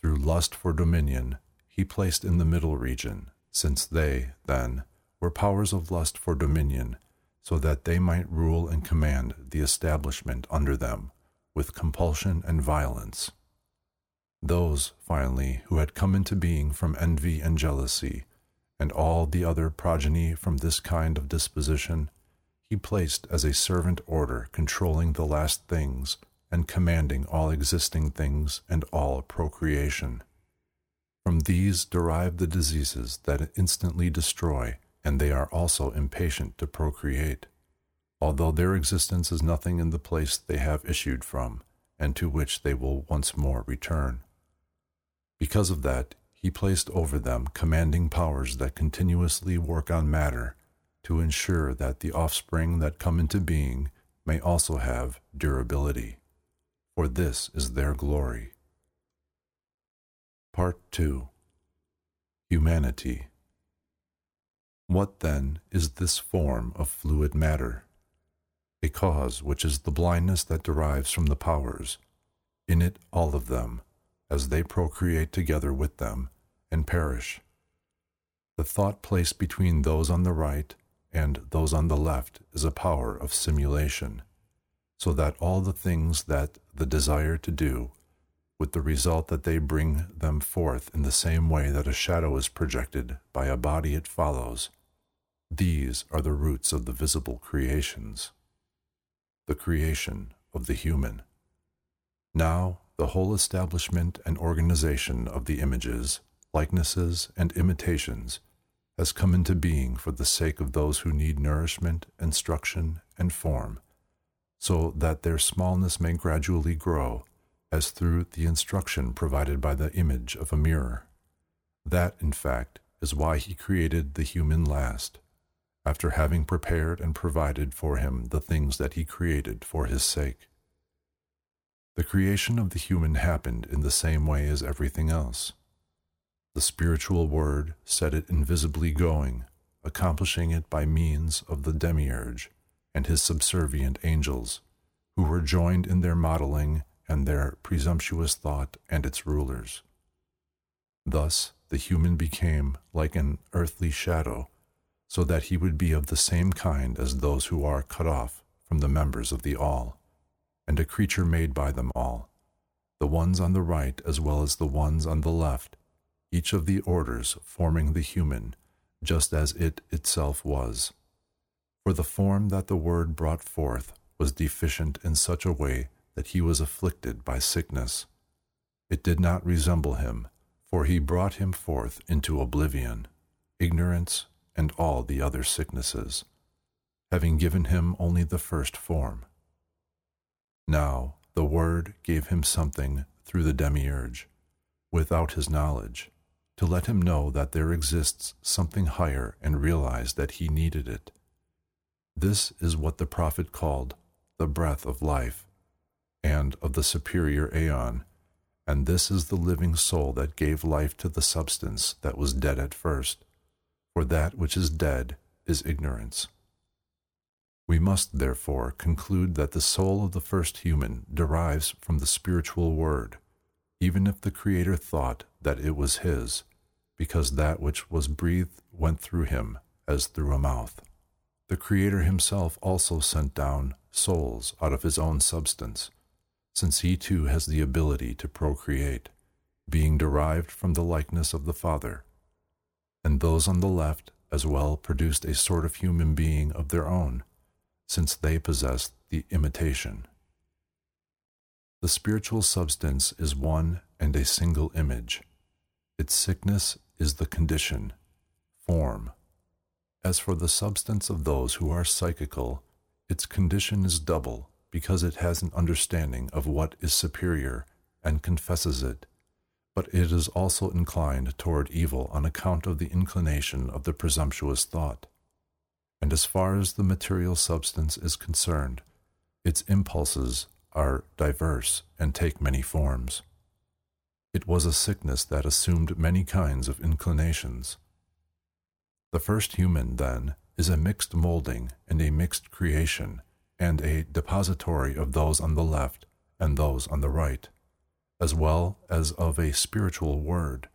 through lust for dominion, he placed in the middle region, since they, then, were powers of lust for dominion, so that they might rule and command the establishment under them with compulsion and violence. Those, finally, who had come into being from envy and jealousy, and all the other progeny from this kind of disposition, he placed as a servant order controlling the last things and commanding all existing things and all procreation. From these derive the diseases that instantly destroy, and they are also impatient to procreate, although their existence is nothing in the place they have issued from, and to which they will once more return. Because of that, he placed over them commanding powers that continuously work on matter, to ensure that the offspring that come into being may also have durability, for this is their glory. Part 2 Humanity. What then is this form of fluid matter? A cause which is the blindness that derives from the powers, in it all of them, as they procreate together with them, and perish. The thought placed between those on the right and those on the left is a power of simulation, so that all the things that the desire to do, with the result that they bring them forth in the same way that a shadow is projected by a body it follows, these are the roots of the visible creations, the creation of the human. Now, the whole establishment and organization of the images, likenesses, and imitations has come into being for the sake of those who need nourishment, instruction, and form, so that their smallness may gradually grow, as through the instruction provided by the image of a mirror. That, in fact, is why he created the human last, after having prepared and provided for him the things that he created for his sake. The creation of the human happened in the same way as everything else. The spiritual word set it invisibly going, accomplishing it by means of the demiurge and his subservient angels, who were joined in their modeling and their presumptuous thought and its rulers. Thus, the human became like an earthly shadow, so that he would be of the same kind as those who are cut off from the members of the all, and a creature made by them all, the ones on the right as well as the ones on the left, each of the orders forming the human, just as it itself was. For the form that the Word brought forth was deficient in such a way that he was afflicted by sickness. It did not resemble him, for he brought him forth into oblivion, ignorance, and all the other sicknesses, having given him only the first form. Now the Word gave him something through the demiurge, without his knowledge, to let him know that there exists something higher and realize that he needed it. This is what the prophet called the breath of life and of the superior aeon, and this is the living soul that gave life to the substance that was dead at first, for that which is dead is ignorance. We must therefore conclude that the soul of the first human derives from the spiritual word, even if the Creator thought that it was his because that which was breathed went through him as through a mouth. The Creator himself also sent down souls out of his own substance, since he too has the ability to procreate, being derived from the likeness of the Father. And those on the left as well produced a sort of human being of their own, since they possess the imitation. The spiritual substance is one and a single image. Its sickness is the condition, form. As for the substance of those who are psychical, its condition is double because it has an understanding of what is superior and confesses it, but it is also inclined toward evil on account of the inclination of the presumptuous thought. And as far as the material substance is concerned, its impulses are diverse and take many forms. It was a sickness that assumed many kinds of inclinations. The first human, then, is a mixed molding and a mixed creation, and a depository of those on the left and those on the right, as well as of a spiritual word,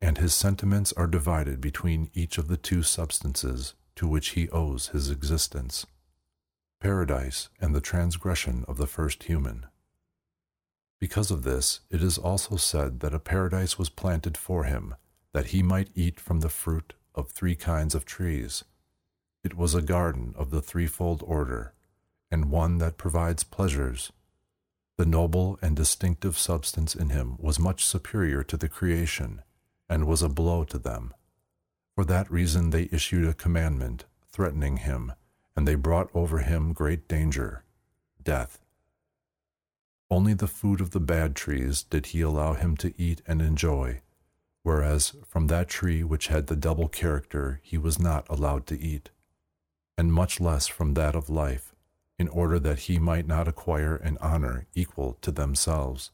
and his sentiments are divided between each of the two substances to which he owes his existence paradise and the transgression of the first human. Because of this, it is also said that a paradise was planted for him, that he might eat from the fruit of three kinds of trees. It was a garden of the threefold order, and one that provides pleasures. The noble and distinctive substance in him was much superior to the creation, and was a blow to them. For that reason they issued a commandment, threatening him, and they brought over him great danger, death. Only the food of the bad trees did he allow him to eat and enjoy, whereas from that tree which had the double character he was not allowed to eat. and much less from that of life, in order that he might not acquire an honor equal to themselves,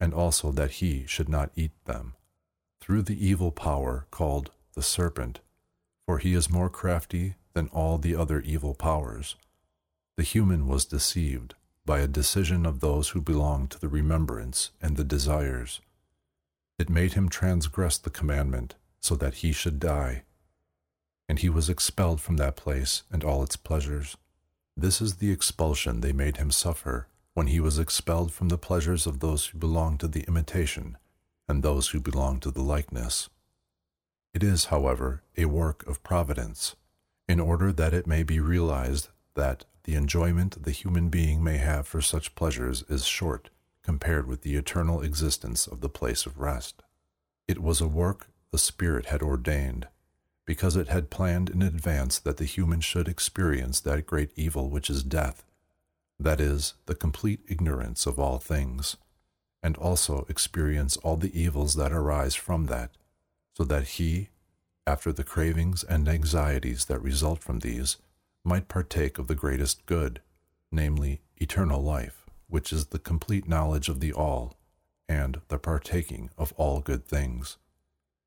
and also that he should not eat them, through the evil power called the serpent, for he is more crafty than all the other evil powers. The human was deceived by a decision of those who belong to the remembrance and the desires. It made him transgress the commandment so that he should die. And he was expelled from that place and all its pleasures. This is the expulsion they made him suffer when he was expelled from the pleasures of those who belong to the imitation and those who belong to the likeness. It is, however, a work of providence, in order that it may be realized that the enjoyment the human being may have for such pleasures is short compared with the eternal existence of the place of rest. It was a work the Spirit had ordained, because it had planned in advance that the human should experience that great evil which is death, that is, the complete ignorance of all things, and also experience all the evils that arise from that, so that he, after the cravings and anxieties that result from these, might partake of the greatest good, namely, eternal life, which is the complete knowledge of the all, and the partaking of all good things.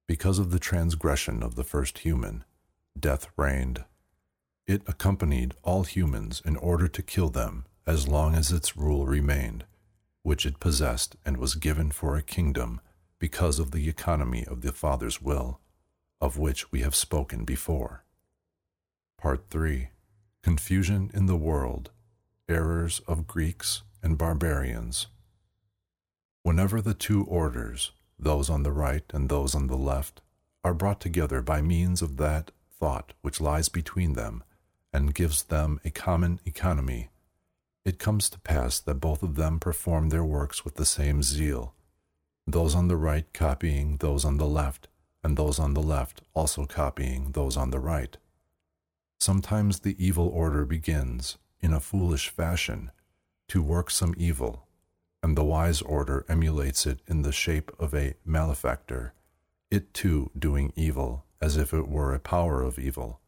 Because of the transgression of the first human, death reigned. It accompanied all humans in order to kill them as long as its rule remained, which it possessed and was given for a kingdom because of the economy of the Father's will, of which we have spoken before. Part 3 Confusion in the World Errors of Greeks and Barbarians. Whenever the two orders, those on the right and those on the left, are brought together by means of that thought which lies between them and gives them a common economy, it comes to pass that both of them perform their works with the same zeal, those on the right copying those on the left, and those on the left also copying those on the right. Sometimes the evil order begins, in a foolish fashion, to work some evil and the wise order emulates it in the shape of a malefactor, it too doing evil as if it were a power of evil.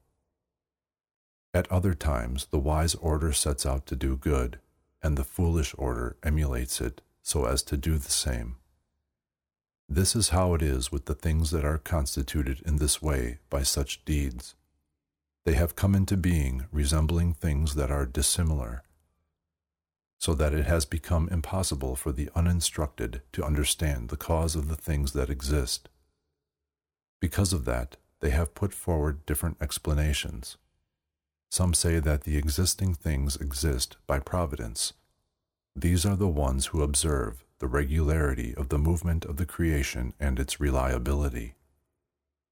At other times, the wise order sets out to do good, and the foolish order emulates it so as to do the same. This is how it is with the things that are constituted in this way by such deeds. They have come into being resembling things that are dissimilar so that it has become impossible for the uninstructed to understand the cause of the things that exist. Because of that, they have put forward different explanations. Some say that the existing things exist by providence. These are the ones who observe the regularity of the movement of the creation and its reliability.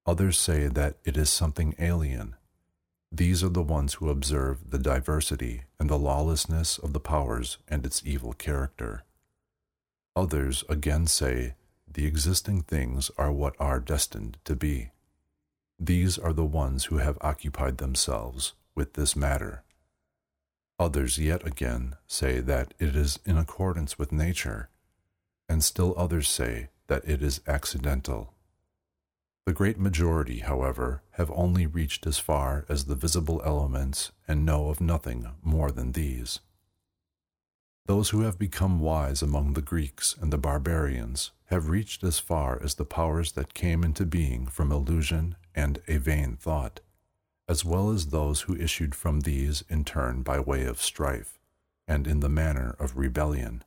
Others say that it is something alien these are the ones who observe the diversity and the lawlessness of the powers and its evil character. Others again say the existing things are what are destined to be. These are the ones who have occupied themselves with this matter. Others yet again say that it is in accordance with nature, and still others say that it is accidental the great majority, however, have only reached as far as the visible elements and know of nothing more than these. Those who have become wise among the Greeks and the barbarians have reached as far as the powers that came into being from illusion and a vain thought, as well as those who issued from these in turn by way of strife and in the manner of rebellion,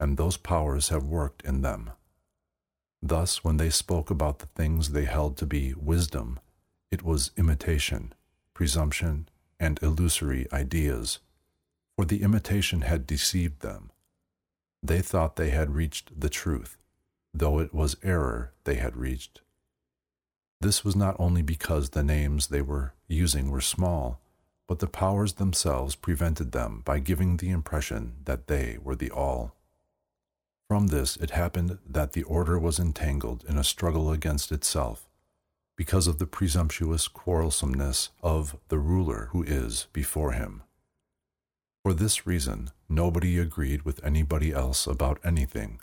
and those powers have worked in them. Thus, when they spoke about the things they held to be wisdom, it was imitation, presumption, and illusory ideas, for the imitation had deceived them. They thought they had reached the truth, though it was error they had reached. This was not only because the names they were using were small, but the powers themselves prevented them by giving the impression that they were the all. From this it happened that the order was entangled in a struggle against itself, because of the presumptuous quarrelsomeness of the ruler who is before him. For this reason, nobody agreed with anybody else about anything,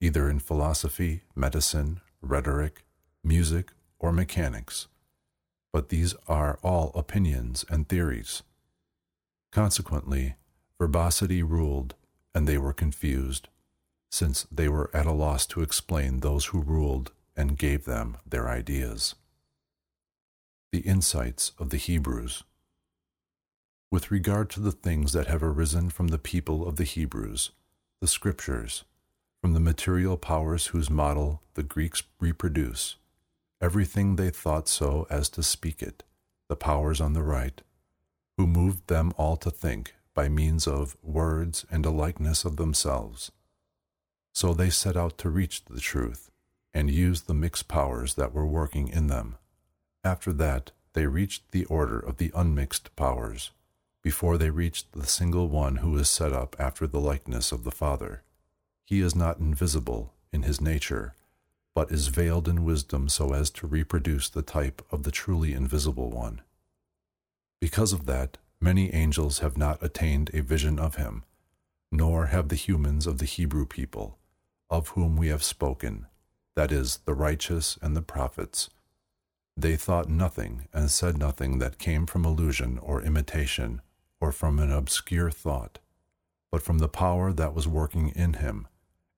either in philosophy, medicine, rhetoric, music, or mechanics, but these are all opinions and theories. Consequently, verbosity ruled, and they were confused, since they were at a loss to explain those who ruled and gave them their ideas. The insights of the Hebrews. With regard to the things that have arisen from the people of the Hebrews, the Scriptures, from the material powers whose model the Greeks reproduce, everything they thought so as to speak it, the powers on the right, who moved them all to think by means of words and a likeness of themselves. So they set out to reach the truth and used the mixed powers that were working in them. After that, they reached the order of the unmixed powers, before they reached the single one who is set up after the likeness of the Father. He is not invisible in his nature, but is veiled in wisdom so as to reproduce the type of the truly invisible one. Because of that, many angels have not attained a vision of him, nor have the humans of the Hebrew people, of whom we have spoken, that is, the righteous and the prophets. They thought nothing and said nothing that came from illusion or imitation or from an obscure thought, but from the power that was working in him,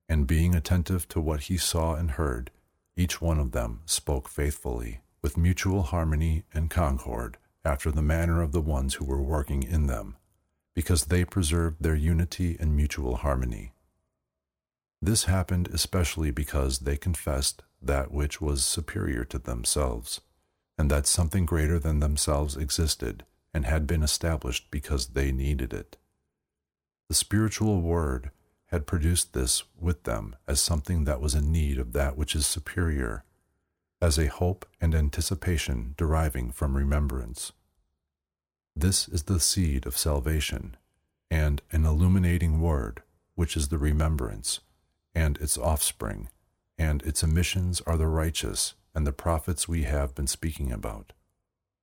and being attentive to what he saw and heard, each one of them spoke faithfully, with mutual harmony and concord, after the manner of the ones who were working in them, because they preserved their unity and mutual harmony. This happened especially because they confessed that which was superior to themselves, and that something greater than themselves existed and had been established because they needed it. The spiritual word had produced this with them as something that was in need of that which is superior, as a hope and anticipation deriving from remembrance. This is the seed of salvation, and an illuminating word, which is the remembrance and its offspring, and its emissions are the righteous and the prophets we have been speaking about.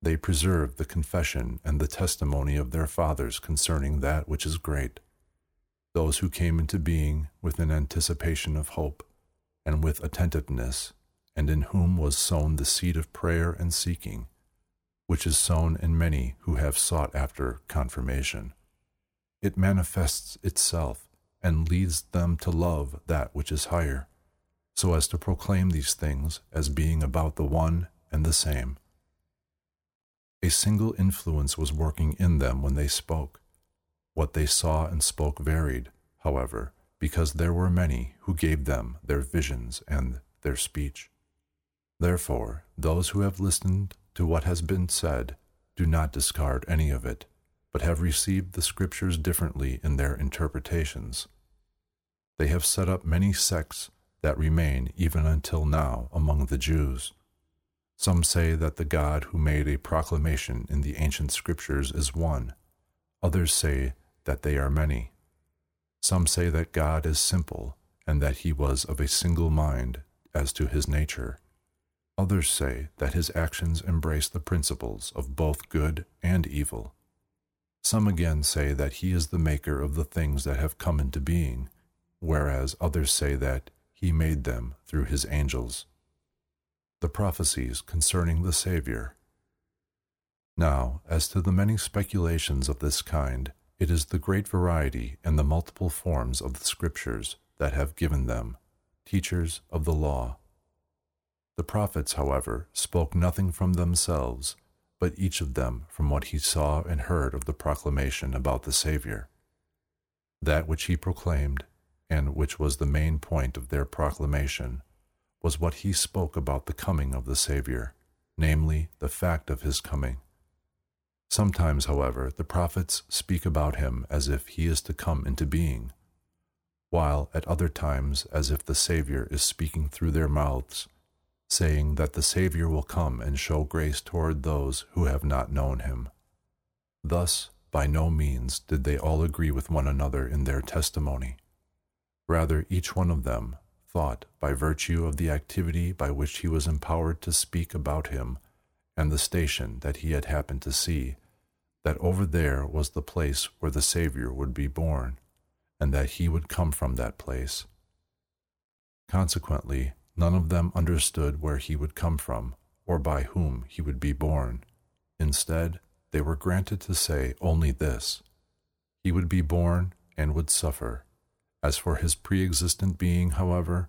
They preserve the confession and the testimony of their fathers concerning that which is great. Those who came into being with an anticipation of hope, and with attentiveness, and in whom was sown the seed of prayer and seeking, which is sown in many who have sought after confirmation. It manifests itself and leads them to love that which is higher, so as to proclaim these things as being about the one and the same. A single influence was working in them when they spoke. What they saw and spoke varied, however, because there were many who gave them their visions and their speech. Therefore, those who have listened to what has been said do not discard any of it, but have received the Scriptures differently in their interpretations. They have set up many sects that remain even until now among the Jews. Some say that the God who made a proclamation in the ancient scriptures is one. Others say that they are many. Some say that God is simple and that he was of a single mind as to his nature. Others say that his actions embrace the principles of both good and evil. Some again say that he is the maker of the things that have come into being whereas others say that he made them through his angels. The prophecies concerning the Savior. Now, as to the many speculations of this kind, it is the great variety and the multiple forms of the Scriptures that have given them, teachers of the law. The prophets, however, spoke nothing from themselves, but each of them from what he saw and heard of the proclamation about the Savior. That which he proclaimed and which was the main point of their proclamation, was what he spoke about the coming of the Savior, namely, the fact of his coming. Sometimes, however, the prophets speak about him as if he is to come into being, while at other times as if the Savior is speaking through their mouths, saying that the Savior will come and show grace toward those who have not known him. Thus, by no means did they all agree with one another in their testimony. Rather, each one of them thought, by virtue of the activity by which he was empowered to speak about him and the station that he had happened to see, that over there was the place where the Savior would be born, and that he would come from that place. Consequently, none of them understood where he would come from, or by whom he would be born. Instead, they were granted to say only this He would be born and would suffer. As for his pre existent being, however,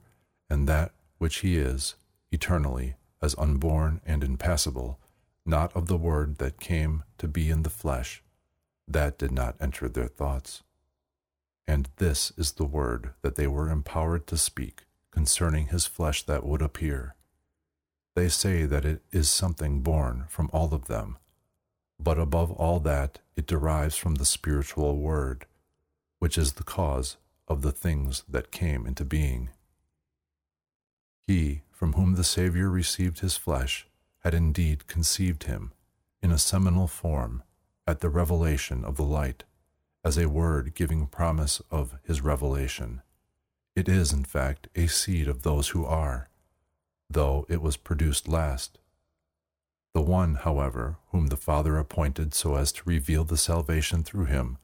and that which he is, eternally, as unborn and impassible, not of the Word that came to be in the flesh, that did not enter their thoughts. And this is the word that they were empowered to speak concerning his flesh that would appear. They say that it is something born from all of them, but above all that, it derives from the spiritual word, which is the cause of the things that came into being. He, from whom the Saviour received his flesh, had indeed conceived him in a seminal form at the revelation of the light, as a word giving promise of his revelation. It is, in fact, a seed of those who are, though it was produced last. The one, however, whom the Father appointed so as to reveal the salvation through him,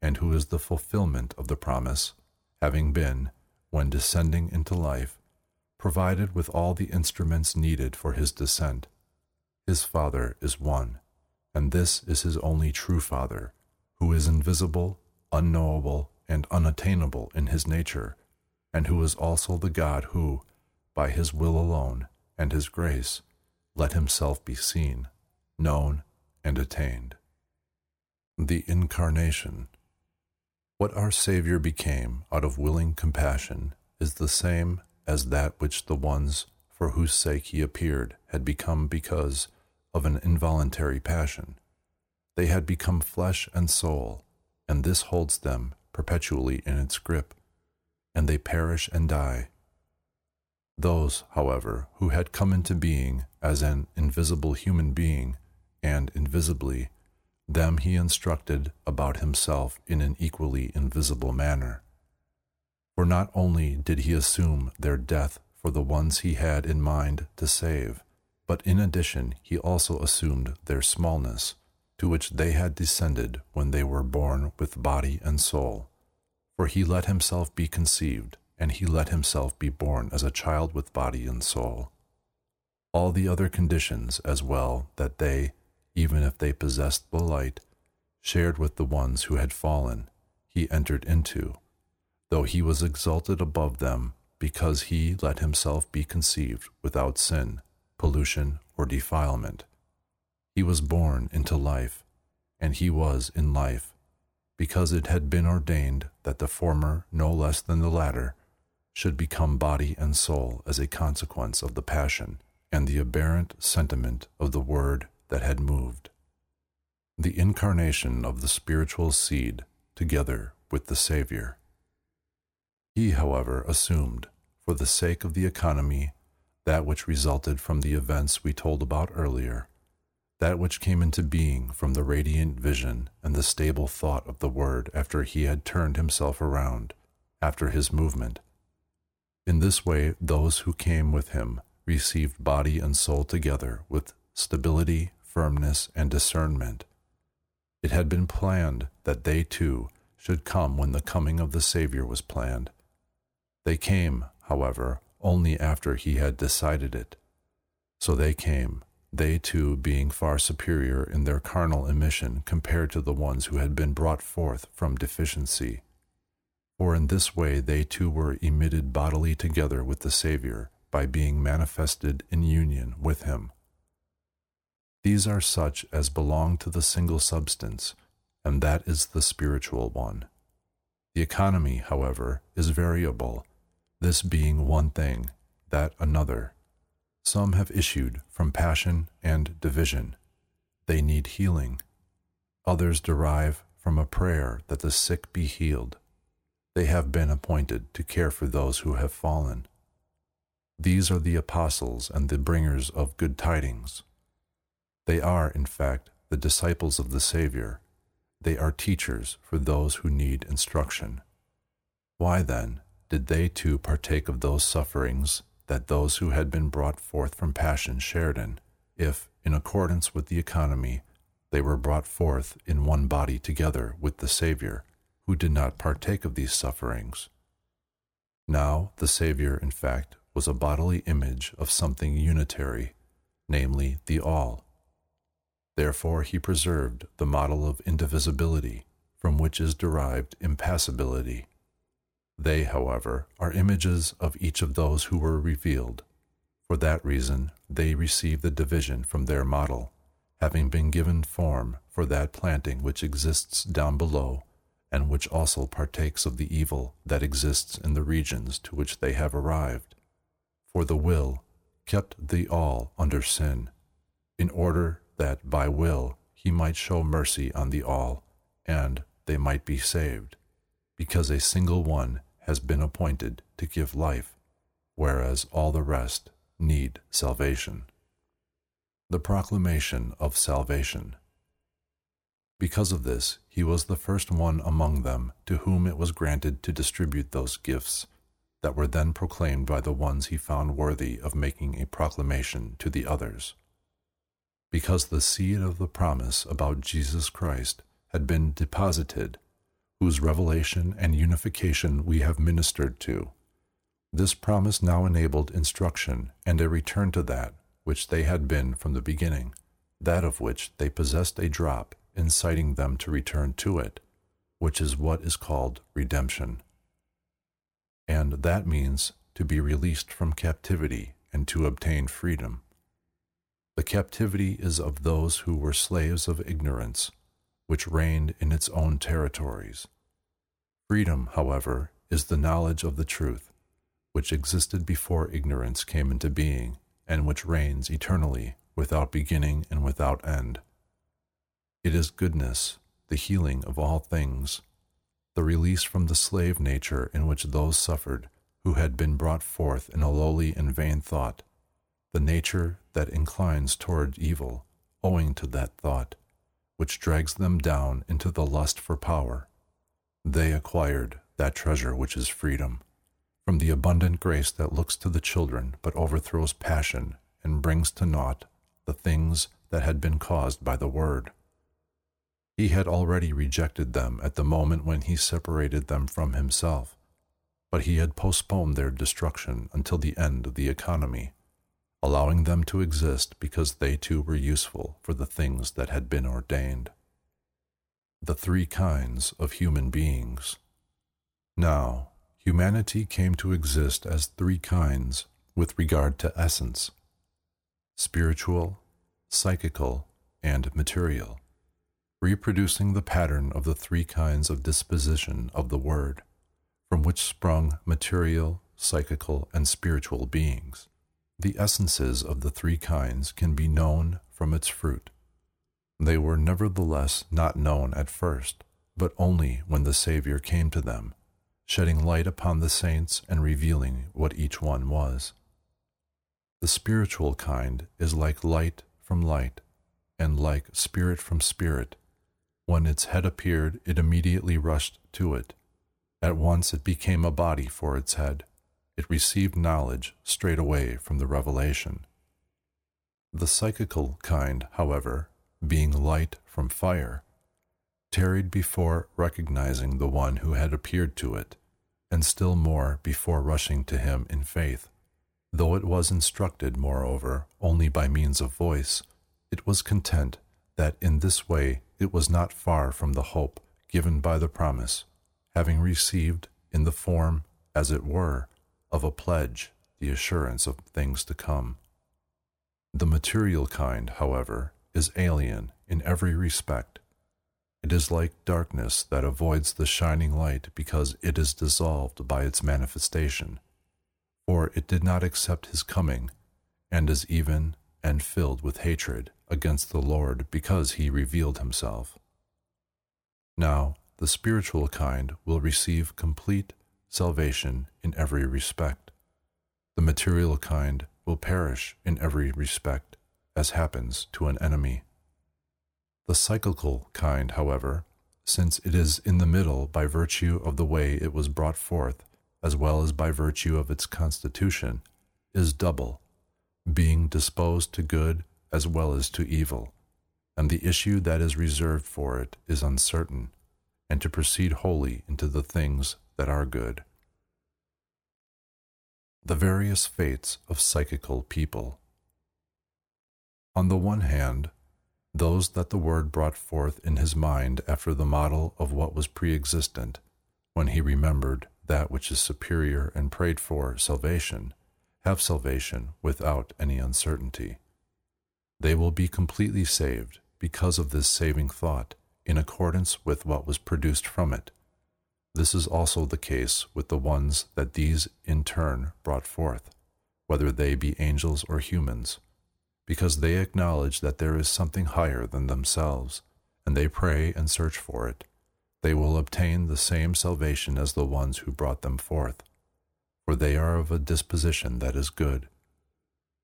and who is the fulfillment of the promise, having been, when descending into life, provided with all the instruments needed for his descent. His Father is one and this is his only true Father, who is invisible, unknowable, and unattainable in his nature, and who is also the God who, by his will alone and his grace, let himself be seen, known, and attained. The Incarnation What our Savior became out of willing compassion is the same as that which the ones for whose sake he appeared had become because of an involuntary passion. They had become flesh and soul, and this holds them perpetually in its grip, and they perish and die. Those, however, who had come into being as an invisible human being, and invisibly, them he instructed about himself in an equally invisible manner. For not only did he assume their death for the ones he had in mind to save, but in addition, he also assumed their smallness, to which they had descended when they were born with body and soul. For he let himself be conceived, and he let himself be born as a child with body and soul. All the other conditions as well that they, even if they possessed the light, shared with the ones who had fallen, he entered into, though he was exalted above them because he let himself be conceived without sin pollution, or defilement. He was born into life, and he was in life, because it had been ordained that the former, no less than the latter, should become body and soul as a consequence of the passion and the aberrant sentiment of the word that had moved. The incarnation of the spiritual seed together with the Savior. He, however, assumed, for the sake of the economy that which resulted from the events we told about earlier, that which came into being from the radiant vision and the stable thought of the Word after he had turned himself around, after his movement. In this way, those who came with him received body and soul together with stability, firmness, and discernment. It had been planned that they too should come when the coming of the Savior was planned. They came, however, only after he had decided it. So they came, they too being far superior in their carnal emission compared to the ones who had been brought forth from deficiency. For in this way they too were emitted bodily together with the Saviour by being manifested in union with him. These are such as belong to the single substance, and that is the spiritual one. The economy, however, is variable this being one thing, that another. Some have issued from passion and division. They need healing. Others derive from a prayer that the sick be healed. They have been appointed to care for those who have fallen. These are the apostles and the bringers of good tidings. They are, in fact, the disciples of the Savior. They are teachers for those who need instruction. Why, then, did they too partake of those sufferings that those who had been brought forth from passion shared in, if, in accordance with the economy, they were brought forth in one body together with the Saviour, who did not partake of these sufferings. Now, the Saviour, in fact, was a bodily image of something unitary, namely the all. Therefore he preserved the model of indivisibility, from which is derived impassibility. They, however, are images of each of those who were revealed. For that reason, they receive the division from their model, having been given form for that planting which exists down below, and which also partakes of the evil that exists in the regions to which they have arrived. For the will kept the all under sin, in order that by will he might show mercy on the all, and they might be saved, because a single one has been appointed to give life, whereas all the rest need salvation. The proclamation of salvation. Because of this, he was the first one among them to whom it was granted to distribute those gifts that were then proclaimed by the ones he found worthy of making a proclamation to the others. Because the seed of the promise about Jesus Christ had been deposited whose revelation and unification we have ministered to. This promise now enabled instruction and a return to that which they had been from the beginning, that of which they possessed a drop, inciting them to return to it, which is what is called redemption. And that means to be released from captivity and to obtain freedom. The captivity is of those who were slaves of ignorance which reigned in its own territories. Freedom, however, is the knowledge of the truth, which existed before ignorance came into being, and which reigns eternally, without beginning and without end. It is goodness, the healing of all things, the release from the slave nature in which those suffered who had been brought forth in a lowly and vain thought, the nature that inclines toward evil, owing to that thought which drags them down into the lust for power. They acquired that treasure which is freedom, from the abundant grace that looks to the children but overthrows passion and brings to naught the things that had been caused by the word. He had already rejected them at the moment when he separated them from himself, but he had postponed their destruction until the end of the economy allowing them to exist because they too were useful for the things that had been ordained. The three kinds of human beings. Now, humanity came to exist as three kinds with regard to essence spiritual, psychical, and material, reproducing the pattern of the three kinds of disposition of the Word, from which sprung material, psychical, and spiritual beings. The essences of the three kinds can be known from its fruit. They were nevertheless not known at first, but only when the Saviour came to them, shedding light upon the saints and revealing what each one was. The spiritual kind is like light from light, and like spirit from spirit. When its head appeared, it immediately rushed to it. At once it became a body for its head it received knowledge straight away from the revelation. The psychical kind, however, being light from fire, tarried before recognizing the one who had appeared to it, and still more before rushing to him in faith. Though it was instructed, moreover, only by means of voice, it was content that in this way it was not far from the hope given by the promise, having received, in the form, as it were, of a pledge, the assurance of things to come. The material kind, however, is alien in every respect. It is like darkness that avoids the shining light because it is dissolved by its manifestation. For it did not accept his coming, and is even and filled with hatred against the Lord because he revealed himself. Now, the spiritual kind will receive complete salvation in every respect. The material kind will perish in every respect, as happens to an enemy. The psychical kind, however, since it is in the middle by virtue of the way it was brought forth, as well as by virtue of its constitution, is double, being disposed to good as well as to evil, and the issue that is reserved for it is uncertain, and to proceed wholly into the things that are good. The various fates of psychical people. On the one hand, those that the Word brought forth in his mind after the model of what was pre existent, when he remembered that which is superior and prayed for salvation, have salvation without any uncertainty. They will be completely saved because of this saving thought, in accordance with what was produced from it. This is also the case with the ones that these in turn brought forth, whether they be angels or humans, because they acknowledge that there is something higher than themselves, and they pray and search for it. They will obtain the same salvation as the ones who brought them forth, for they are of a disposition that is good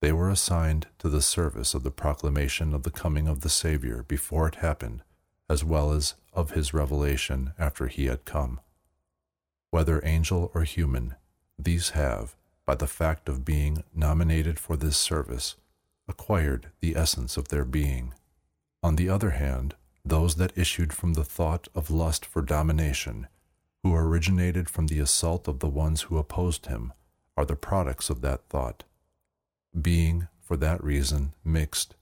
they were assigned to the service of the proclamation of the coming of the Savior before it happened, as well as of his revelation after he had come. Whether angel or human, these have, by the fact of being nominated for this service, acquired the essence of their being. On the other hand, those that issued from the thought of lust for domination, who originated from the assault of the ones who opposed him, are the products of that thought being, for that reason, mixed,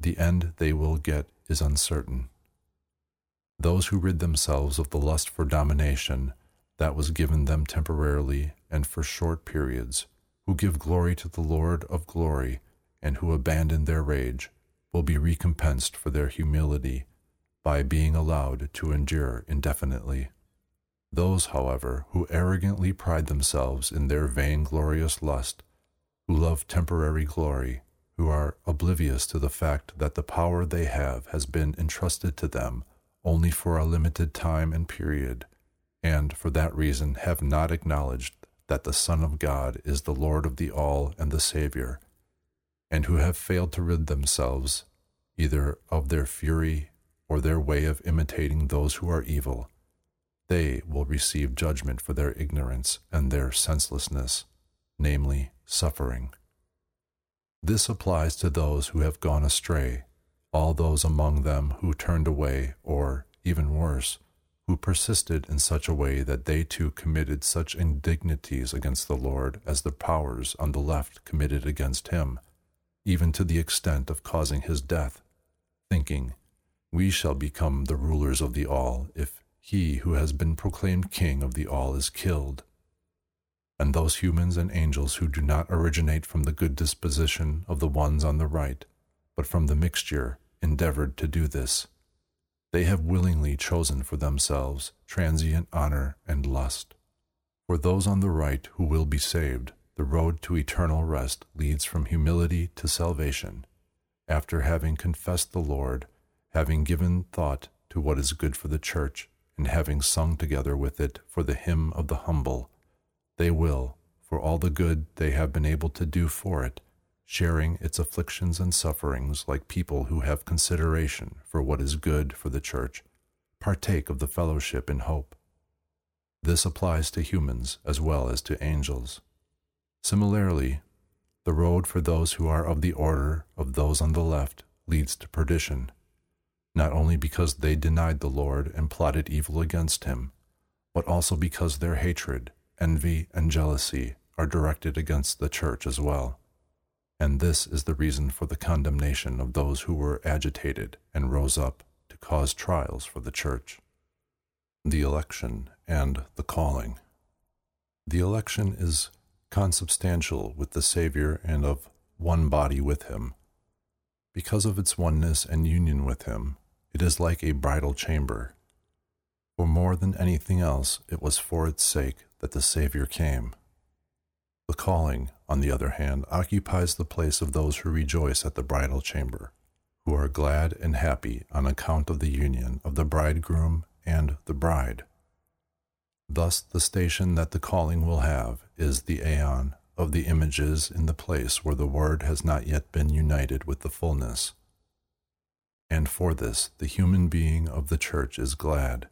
the end they will get is uncertain. Those who rid themselves of the lust for domination that was given them temporarily and for short periods, who give glory to the Lord of glory, and who abandon their rage, will be recompensed for their humility by being allowed to endure indefinitely. Those, however, who arrogantly pride themselves in their vainglorious lust who love temporary glory, who are oblivious to the fact that the power they have has been entrusted to them only for a limited time and period, and for that reason have not acknowledged that the Son of God is the Lord of the all and the Savior, and who have failed to rid themselves either of their fury or their way of imitating those who are evil, they will receive judgment for their ignorance and their senselessness, namely, suffering. This applies to those who have gone astray, all those among them who turned away, or, even worse, who persisted in such a way that they too committed such indignities against the Lord as the powers on the left committed against him, even to the extent of causing his death, thinking, We shall become the rulers of the all if he who has been proclaimed king of the all is killed and those humans and angels who do not originate from the good disposition of the ones on the right, but from the mixture, endeavored to do this. They have willingly chosen for themselves transient honor and lust. For those on the right who will be saved, the road to eternal rest leads from humility to salvation, after having confessed the Lord, having given thought to what is good for the church, and having sung together with it for the hymn of the humble they will, for all the good they have been able to do for it, sharing its afflictions and sufferings like people who have consideration for what is good for the church, partake of the fellowship in hope. This applies to humans as well as to angels. Similarly, the road for those who are of the order of those on the left leads to perdition, not only because they denied the Lord and plotted evil against him, but also because their hatred envy, and jealousy are directed against the church as well. And this is the reason for the condemnation of those who were agitated and rose up to cause trials for the church. The election and the calling. The election is consubstantial with the Savior and of one body with him. Because of its oneness and union with him, it is like a bridal chamber. For more than anything else, it was for its sake that the Savior came. The calling, on the other hand, occupies the place of those who rejoice at the bridal chamber, who are glad and happy on account of the union of the bridegroom and the bride. Thus, the station that the calling will have is the aeon of the images in the place where the Word has not yet been united with the fullness. And for this, the human being of the church is glad,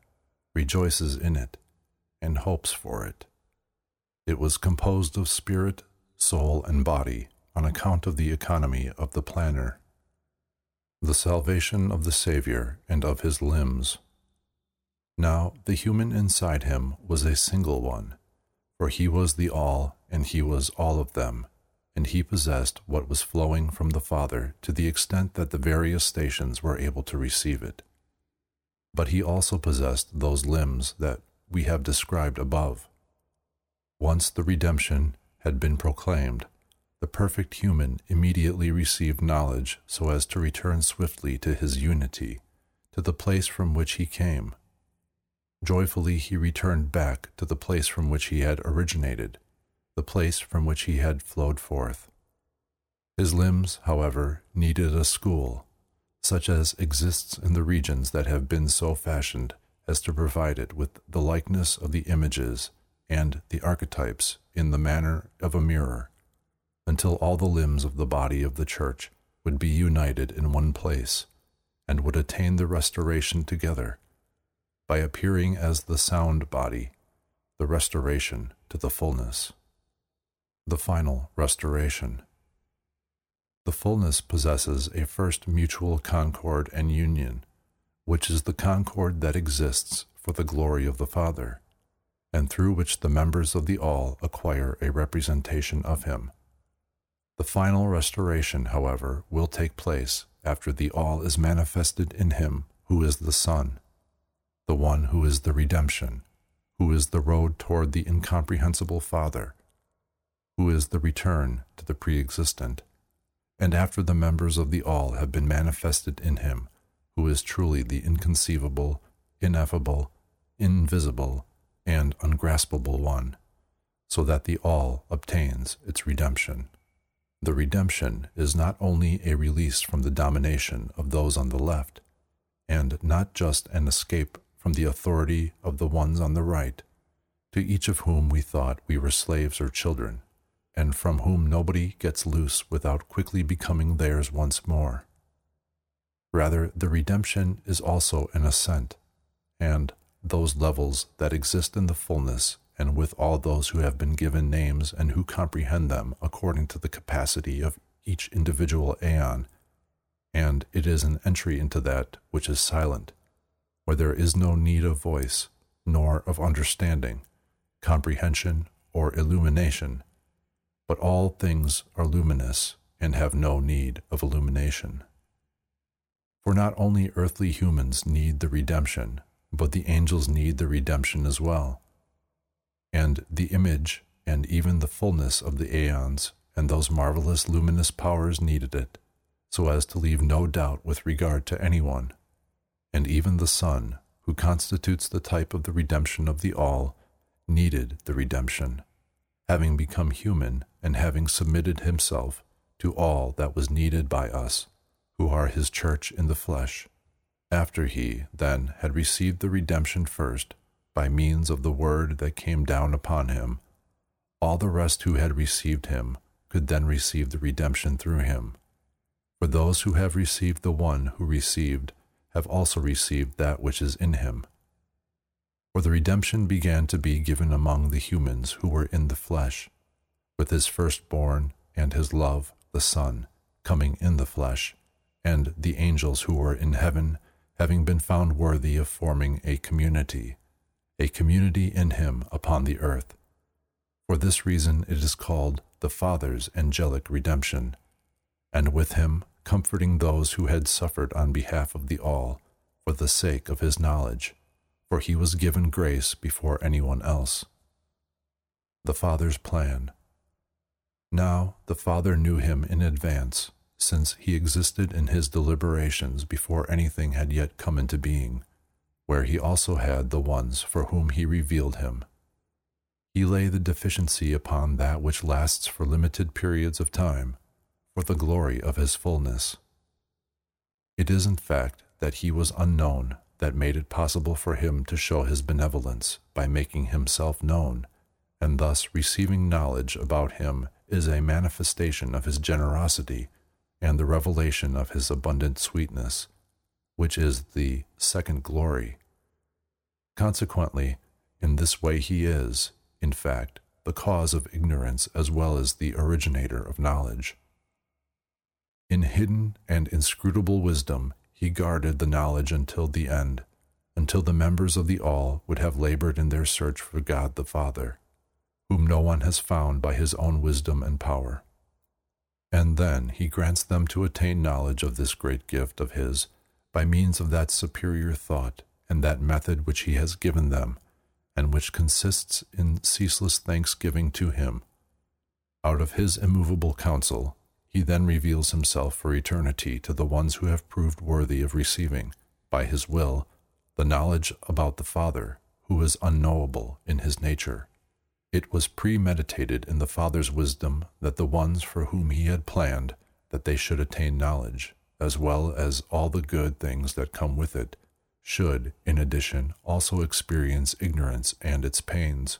rejoices in it, and hopes for it. It was composed of spirit, soul, and body on account of the economy of the planner, the salvation of the Savior and of his limbs. Now the human inside him was a single one, for he was the all and he was all of them, and he possessed what was flowing from the Father to the extent that the various stations were able to receive it. But he also possessed those limbs that we have described above. Once the redemption had been proclaimed, the perfect human immediately received knowledge so as to return swiftly to his unity, to the place from which he came. Joyfully he returned back to the place from which he had originated the place from which he had flowed forth. His limbs, however, needed a school, such as exists in the regions that have been so fashioned as to provide it with the likeness of the images and the archetypes in the manner of a mirror, until all the limbs of the body of the church would be united in one place, and would attain the restoration together, by appearing as the sound body, the restoration to the fullness the final restoration. The fullness possesses a first mutual concord and union, which is the concord that exists for the glory of the Father, and through which the members of the all acquire a representation of Him. The final restoration, however, will take place after the all is manifested in Him who is the Son, the one who is the redemption, who is the road toward the incomprehensible Father who is the return to the pre existent, and after the members of the all have been manifested in him, who is truly the inconceivable, ineffable, invisible, and ungraspable one, so that the all obtains its redemption. The redemption is not only a release from the domination of those on the left, and not just an escape from the authority of the ones on the right, to each of whom we thought we were slaves or children and from whom nobody gets loose without quickly becoming theirs once more. Rather, the redemption is also an ascent, and those levels that exist in the fullness and with all those who have been given names and who comprehend them according to the capacity of each individual aeon, and it is an entry into that which is silent, where there is no need of voice, nor of understanding, comprehension, or illumination, but all things are luminous and have no need of illumination. For not only earthly humans need the redemption, but the angels need the redemption as well. And the image and even the fullness of the aeons and those marvelous luminous powers needed it, so as to leave no doubt with regard to anyone. And even the Son, who constitutes the type of the redemption of the all, needed the redemption having become human and having submitted himself to all that was needed by us, who are his church in the flesh, after he, then, had received the redemption first, by means of the word that came down upon him, all the rest who had received him could then receive the redemption through him. For those who have received the one who received have also received that which is in him for the redemption began to be given among the humans who were in the flesh, with his firstborn and his love, the Son, coming in the flesh, and the angels who were in heaven having been found worthy of forming a community, a community in him upon the earth. For this reason it is called the Father's angelic redemption, and with him comforting those who had suffered on behalf of the all for the sake of his knowledge for he was given grace before anyone else. The Father's plan. Now the Father knew him in advance, since he existed in his deliberations before anything had yet come into being, where he also had the ones for whom he revealed him. He lay the deficiency upon that which lasts for limited periods of time, for the glory of his fullness. It is in fact that he was unknown that made it possible for him to show his benevolence by making himself known, and thus receiving knowledge about him is a manifestation of his generosity and the revelation of his abundant sweetness, which is the second glory. Consequently, in this way he is, in fact, the cause of ignorance as well as the originator of knowledge. In hidden and inscrutable wisdom, he guarded the knowledge until the end, until the members of the All would have labored in their search for God the Father, whom no one has found by his own wisdom and power. And then he grants them to attain knowledge of this great gift of his by means of that superior thought and that method which he has given them, and which consists in ceaseless thanksgiving to him. Out of his immovable counsel, he then reveals himself for eternity to the ones who have proved worthy of receiving, by his will, the knowledge about the Father, who is unknowable in his nature. It was premeditated in the Father's wisdom that the ones for whom he had planned that they should attain knowledge, as well as all the good things that come with it, should, in addition, also experience ignorance and its pains.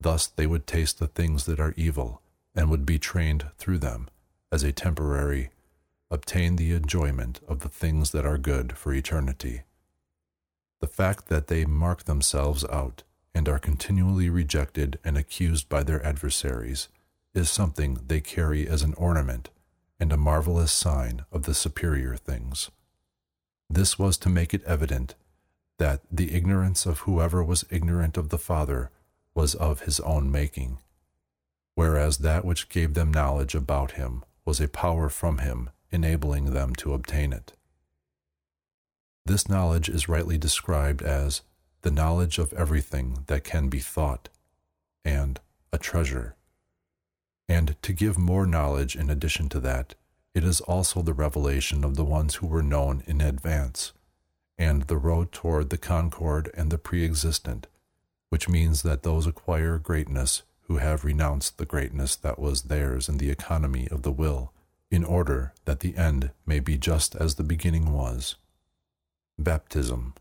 Thus they would taste the things that are evil, and would be trained through them, as a temporary, obtain the enjoyment of the things that are good for eternity. The fact that they mark themselves out and are continually rejected and accused by their adversaries is something they carry as an ornament and a marvelous sign of the superior things. This was to make it evident that the ignorance of whoever was ignorant of the Father was of his own making, whereas that which gave them knowledge about him was a power from him, enabling them to obtain it. This knowledge is rightly described as the knowledge of everything that can be thought, and a treasure. And to give more knowledge in addition to that, it is also the revelation of the ones who were known in advance, and the road toward the concord and the pre existent, which means that those acquire greatness who have renounced the greatness that was theirs in the economy of the will, in order that the end may be just as the beginning was. Baptism.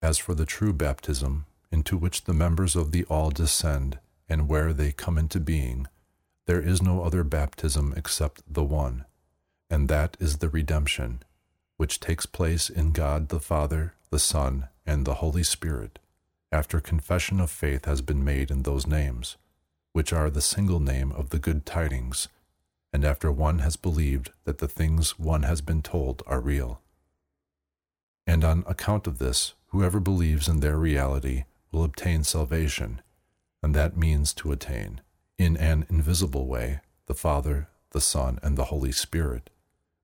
As for the true baptism, into which the members of the all descend, and where they come into being, there is no other baptism except the one, and that is the redemption, which takes place in God the Father, the Son, and the Holy Spirit, after confession of faith has been made in those names, which are the single name of the good tidings, and after one has believed that the things one has been told are real. And on account of this, whoever believes in their reality will obtain salvation, and that means to attain, in an invisible way, the Father, the Son, and the Holy Spirit,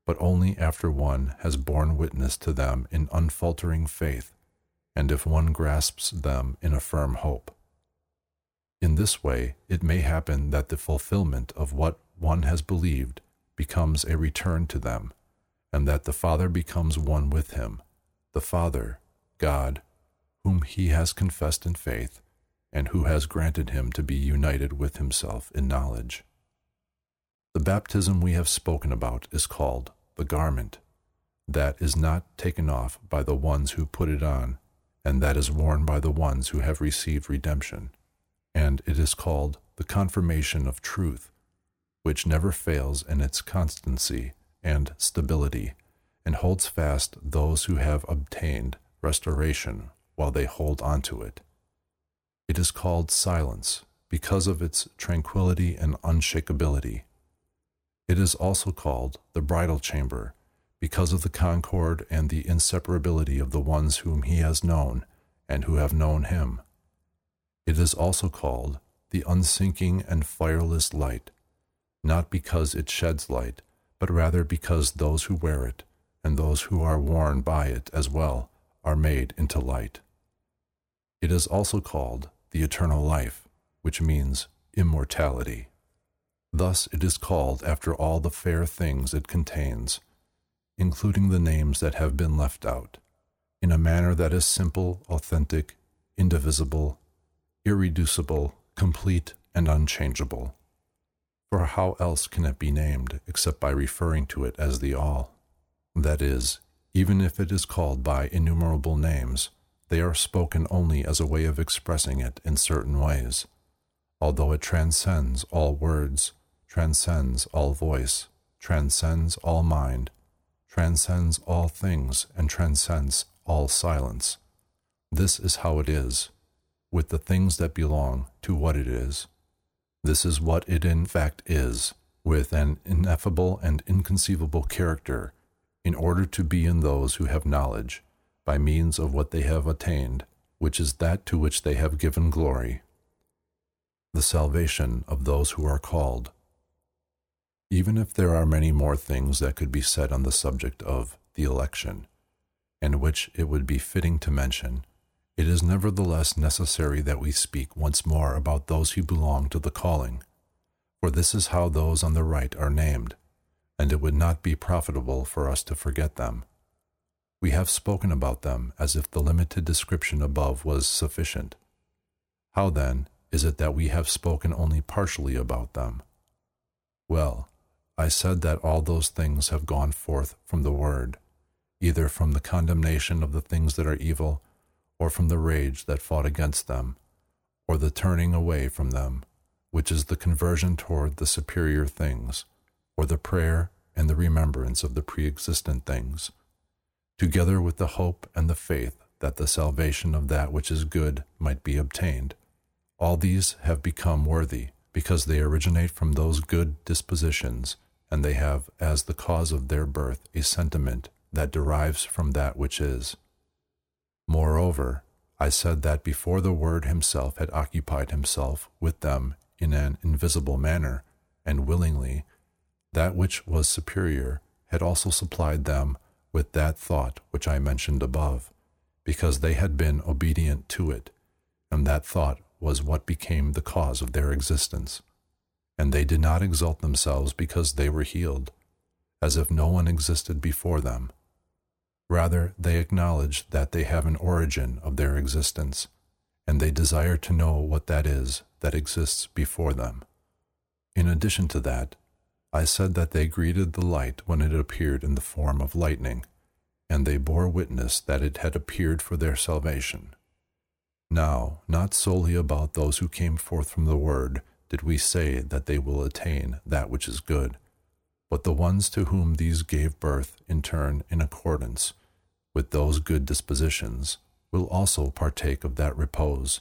but only after one has borne witness to them in unfaltering faith, and if one grasps them in a firm hope. In this way, it may happen that the fulfillment of what one has believed becomes a return to them, and that the Father becomes one with him the Father, God, whom he has confessed in faith, and who has granted him to be united with himself in knowledge. The baptism we have spoken about is called the garment, that is not taken off by the ones who put it on, and that is worn by the ones who have received redemption. And it is called the confirmation of truth, which never fails in its constancy and stability and holds fast those who have obtained restoration while they hold on to it. It is called silence because of its tranquility and unshakability. It is also called the bridal chamber because of the concord and the inseparability of the ones whom he has known and who have known him. It is also called the unsinking and fireless light, not because it sheds light, but rather because those who wear it and those who are worn by it as well are made into light. It is also called the eternal life, which means immortality. Thus it is called after all the fair things it contains, including the names that have been left out, in a manner that is simple, authentic, indivisible, irreducible, complete, and unchangeable. For how else can it be named except by referring to it as the All? That is, even if it is called by innumerable names, they are spoken only as a way of expressing it in certain ways. Although it transcends all words, transcends all voice, transcends all mind, transcends all things, and transcends all silence. This is how it is, with the things that belong to what it is. This is what it in fact is, with an ineffable and inconceivable character in order to be in those who have knowledge, by means of what they have attained, which is that to which they have given glory, the salvation of those who are called. Even if there are many more things that could be said on the subject of the election, and which it would be fitting to mention, it is nevertheless necessary that we speak once more about those who belong to the calling, for this is how those on the right are named, and it would not be profitable for us to forget them. We have spoken about them as if the limited description above was sufficient. How then is it that we have spoken only partially about them? Well, I said that all those things have gone forth from the Word, either from the condemnation of the things that are evil, or from the rage that fought against them, or the turning away from them, which is the conversion toward the superior things, or the prayer and the remembrance of the pre existent things together with the hope and the faith that the salvation of that which is good might be obtained. All these have become worthy, because they originate from those good dispositions, and they have as the cause of their birth a sentiment that derives from that which is. Moreover, I said that before the Word himself had occupied himself with them in an invisible manner, and willingly, that which was superior had also supplied them with that thought which I mentioned above, because they had been obedient to it, and that thought was what became the cause of their existence. And they did not exalt themselves because they were healed, as if no one existed before them. Rather, they acknowledge that they have an origin of their existence, and they desire to know what that is that exists before them. In addition to that, I said that they greeted the light when it appeared in the form of lightning, and they bore witness that it had appeared for their salvation. Now, not solely about those who came forth from the Word did we say that they will attain that which is good, but the ones to whom these gave birth in turn in accordance with those good dispositions will also partake of that repose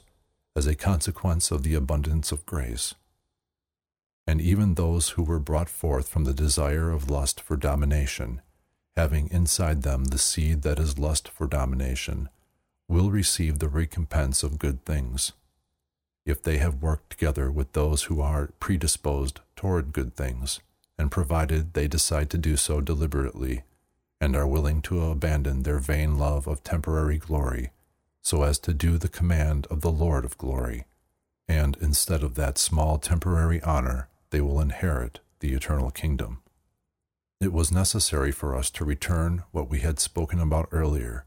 as a consequence of the abundance of grace and even those who were brought forth from the desire of lust for domination, having inside them the seed that is lust for domination, will receive the recompense of good things, if they have worked together with those who are predisposed toward good things, and provided they decide to do so deliberately, and are willing to abandon their vain love of temporary glory, so as to do the command of the Lord of glory, and instead of that small temporary honor, they will inherit the eternal kingdom. It was necessary for us to return what we had spoken about earlier.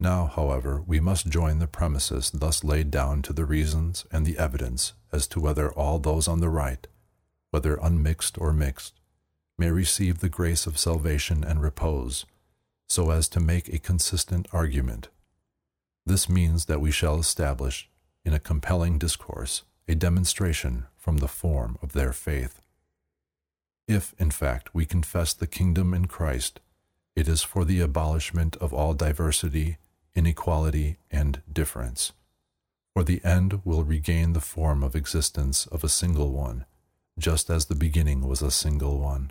Now, however, we must join the premises thus laid down to the reasons and the evidence as to whether all those on the right, whether unmixed or mixed, may receive the grace of salvation and repose, so as to make a consistent argument. This means that we shall establish, in a compelling discourse, a demonstration from the form of their faith. If, in fact, we confess the kingdom in Christ, it is for the abolishment of all diversity, inequality, and difference. For the end will regain the form of existence of a single one, just as the beginning was a single one.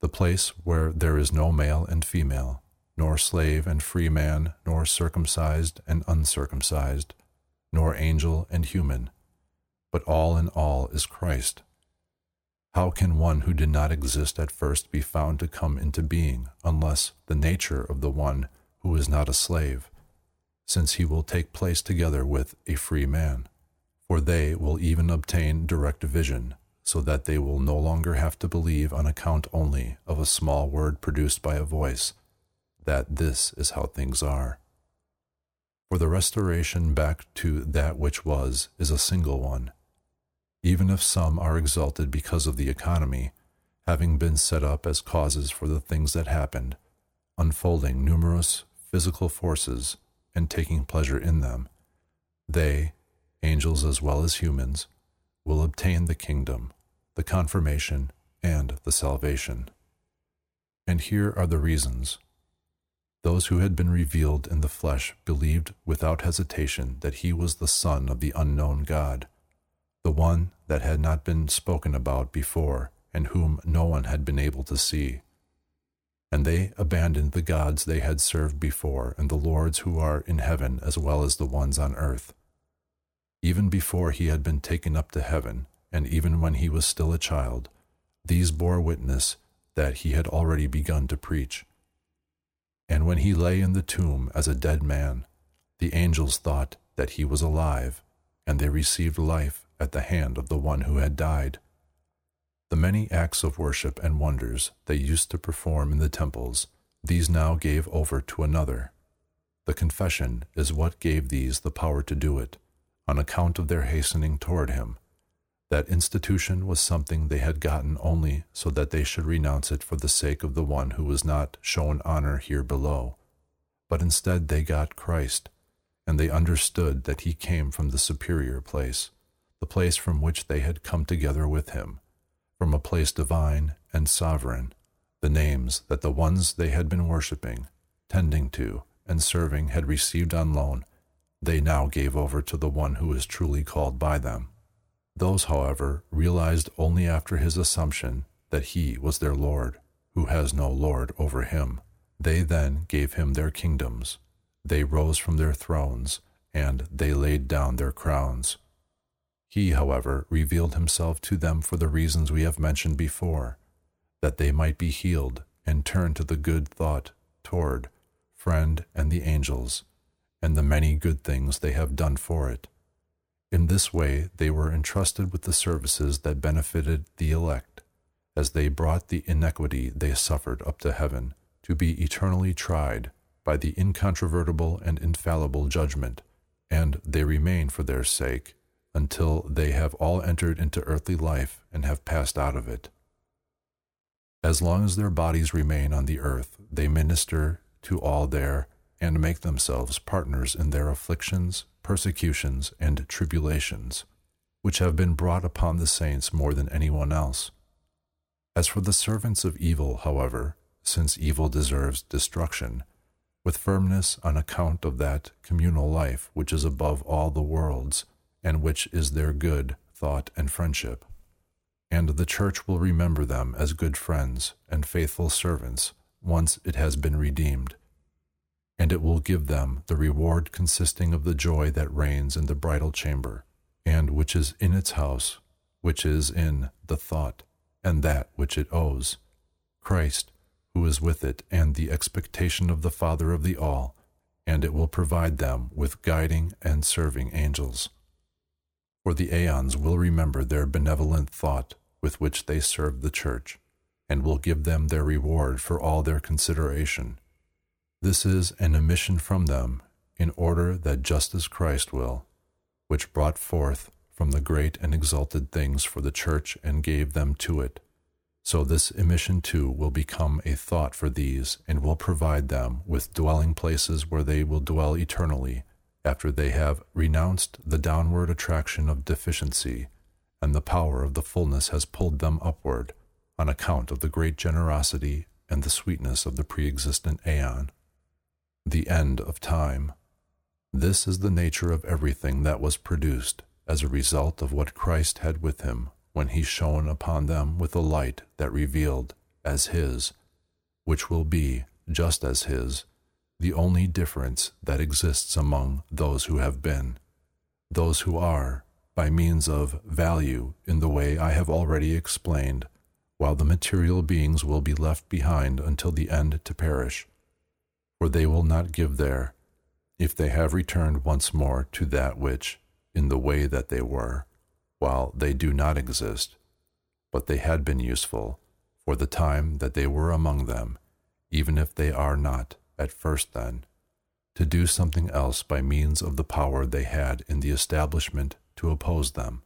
The place where there is no male and female, nor slave and free man, nor circumcised and uncircumcised, nor angel and human, but all in all is Christ. How can one who did not exist at first be found to come into being unless the nature of the one who is not a slave, since he will take place together with a free man? For they will even obtain direct vision, so that they will no longer have to believe on account only of a small word produced by a voice, that this is how things are. For the restoration back to that which was is a single one even if some are exalted because of the economy, having been set up as causes for the things that happened, unfolding numerous physical forces and taking pleasure in them, they, angels as well as humans, will obtain the kingdom, the confirmation, and the salvation. And here are the reasons. Those who had been revealed in the flesh believed without hesitation that he was the Son of the unknown God the one that had not been spoken about before and whom no one had been able to see. And they abandoned the gods they had served before and the lords who are in heaven as well as the ones on earth. Even before he had been taken up to heaven, and even when he was still a child, These bore witness that he had already begun to preach. And when he lay in the tomb as a dead man, the angels thought that he was alive, and they received life at the hand of the one who had died. The many acts of worship and wonders they used to perform in the temples, these now gave over to another. The confession is what gave these the power to do it, on account of their hastening toward him. That institution was something they had gotten only so that they should renounce it for the sake of the one who was not shown honor here below. But instead they got Christ, and they understood that he came from the superior place, the place from which they had come together with him, from a place divine and sovereign, the names that the ones they had been worshipping, tending to, and serving had received on loan, they now gave over to the one who is truly called by them. Those, however, realized only after his assumption that he was their Lord, who has no Lord over him. They then gave him their kingdoms. They rose from their thrones, and they laid down their crowns. He, however, revealed himself to them for the reasons we have mentioned before, that they might be healed and turn to the good thought toward friend and the angels, and the many good things they have done for it. In this way, they were entrusted with the services that benefited the elect, as they brought the iniquity they suffered up to heaven to be eternally tried by the incontrovertible and infallible judgment, and they remain for their sake until they have all entered into earthly life and have passed out of it. As long as their bodies remain on the earth, they minister to all there and make themselves partners in their afflictions, persecutions, and tribulations, which have been brought upon the saints more than anyone else. As for the servants of evil, however, since evil deserves destruction, with firmness on account of that communal life which is above all the worlds, and which is their good thought and friendship. And the church will remember them as good friends and faithful servants once it has been redeemed and it will give them the reward consisting of the joy that reigns in the bridal chamber, and which is in its house, which is in the thought, and that which it owes, Christ, who is with it, and the expectation of the Father of the all, and it will provide them with guiding and serving angels. For the aeons will remember their benevolent thought with which they served the church, and will give them their reward for all their consideration. This is an emission from them, in order that just as Christ will, which brought forth from the great and exalted things for the church and gave them to it, so this emission too will become a thought for these and will provide them with dwelling places where they will dwell eternally after they have renounced the downward attraction of deficiency and the power of the fullness has pulled them upward on account of the great generosity and the sweetness of the pre existent aeon the end of time. This is the nature of everything that was produced as a result of what Christ had with him when he shone upon them with a light that revealed as his, which will be just as his, the only difference that exists among those who have been, those who are, by means of value in the way I have already explained, while the material beings will be left behind until the end to perish. For they will not give there, if they have returned once more to that which, in the way that they were, while they do not exist, but they had been useful for the time that they were among them, even if they are not at first then, to do something else by means of the power they had in the establishment to oppose them.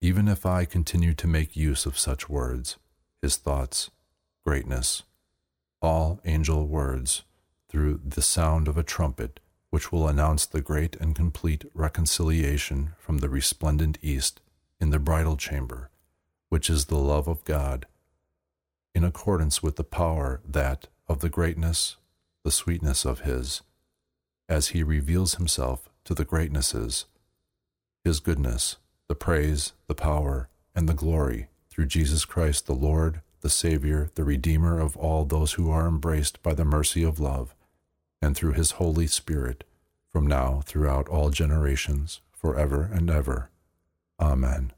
Even if I continue to make use of such words, his thoughts, greatness, all angel words, through the sound of a trumpet, which will announce the great and complete reconciliation from the resplendent east in the bridal chamber, which is the love of God, in accordance with the power that, of the greatness, the sweetness of His, as He reveals Himself to the greatnesses, His goodness, the praise, the power, and the glory through Jesus Christ the Lord, the Savior, the Redeemer of all those who are embraced by the mercy of love and through his Holy Spirit, from now throughout all generations, forever and ever. Amen.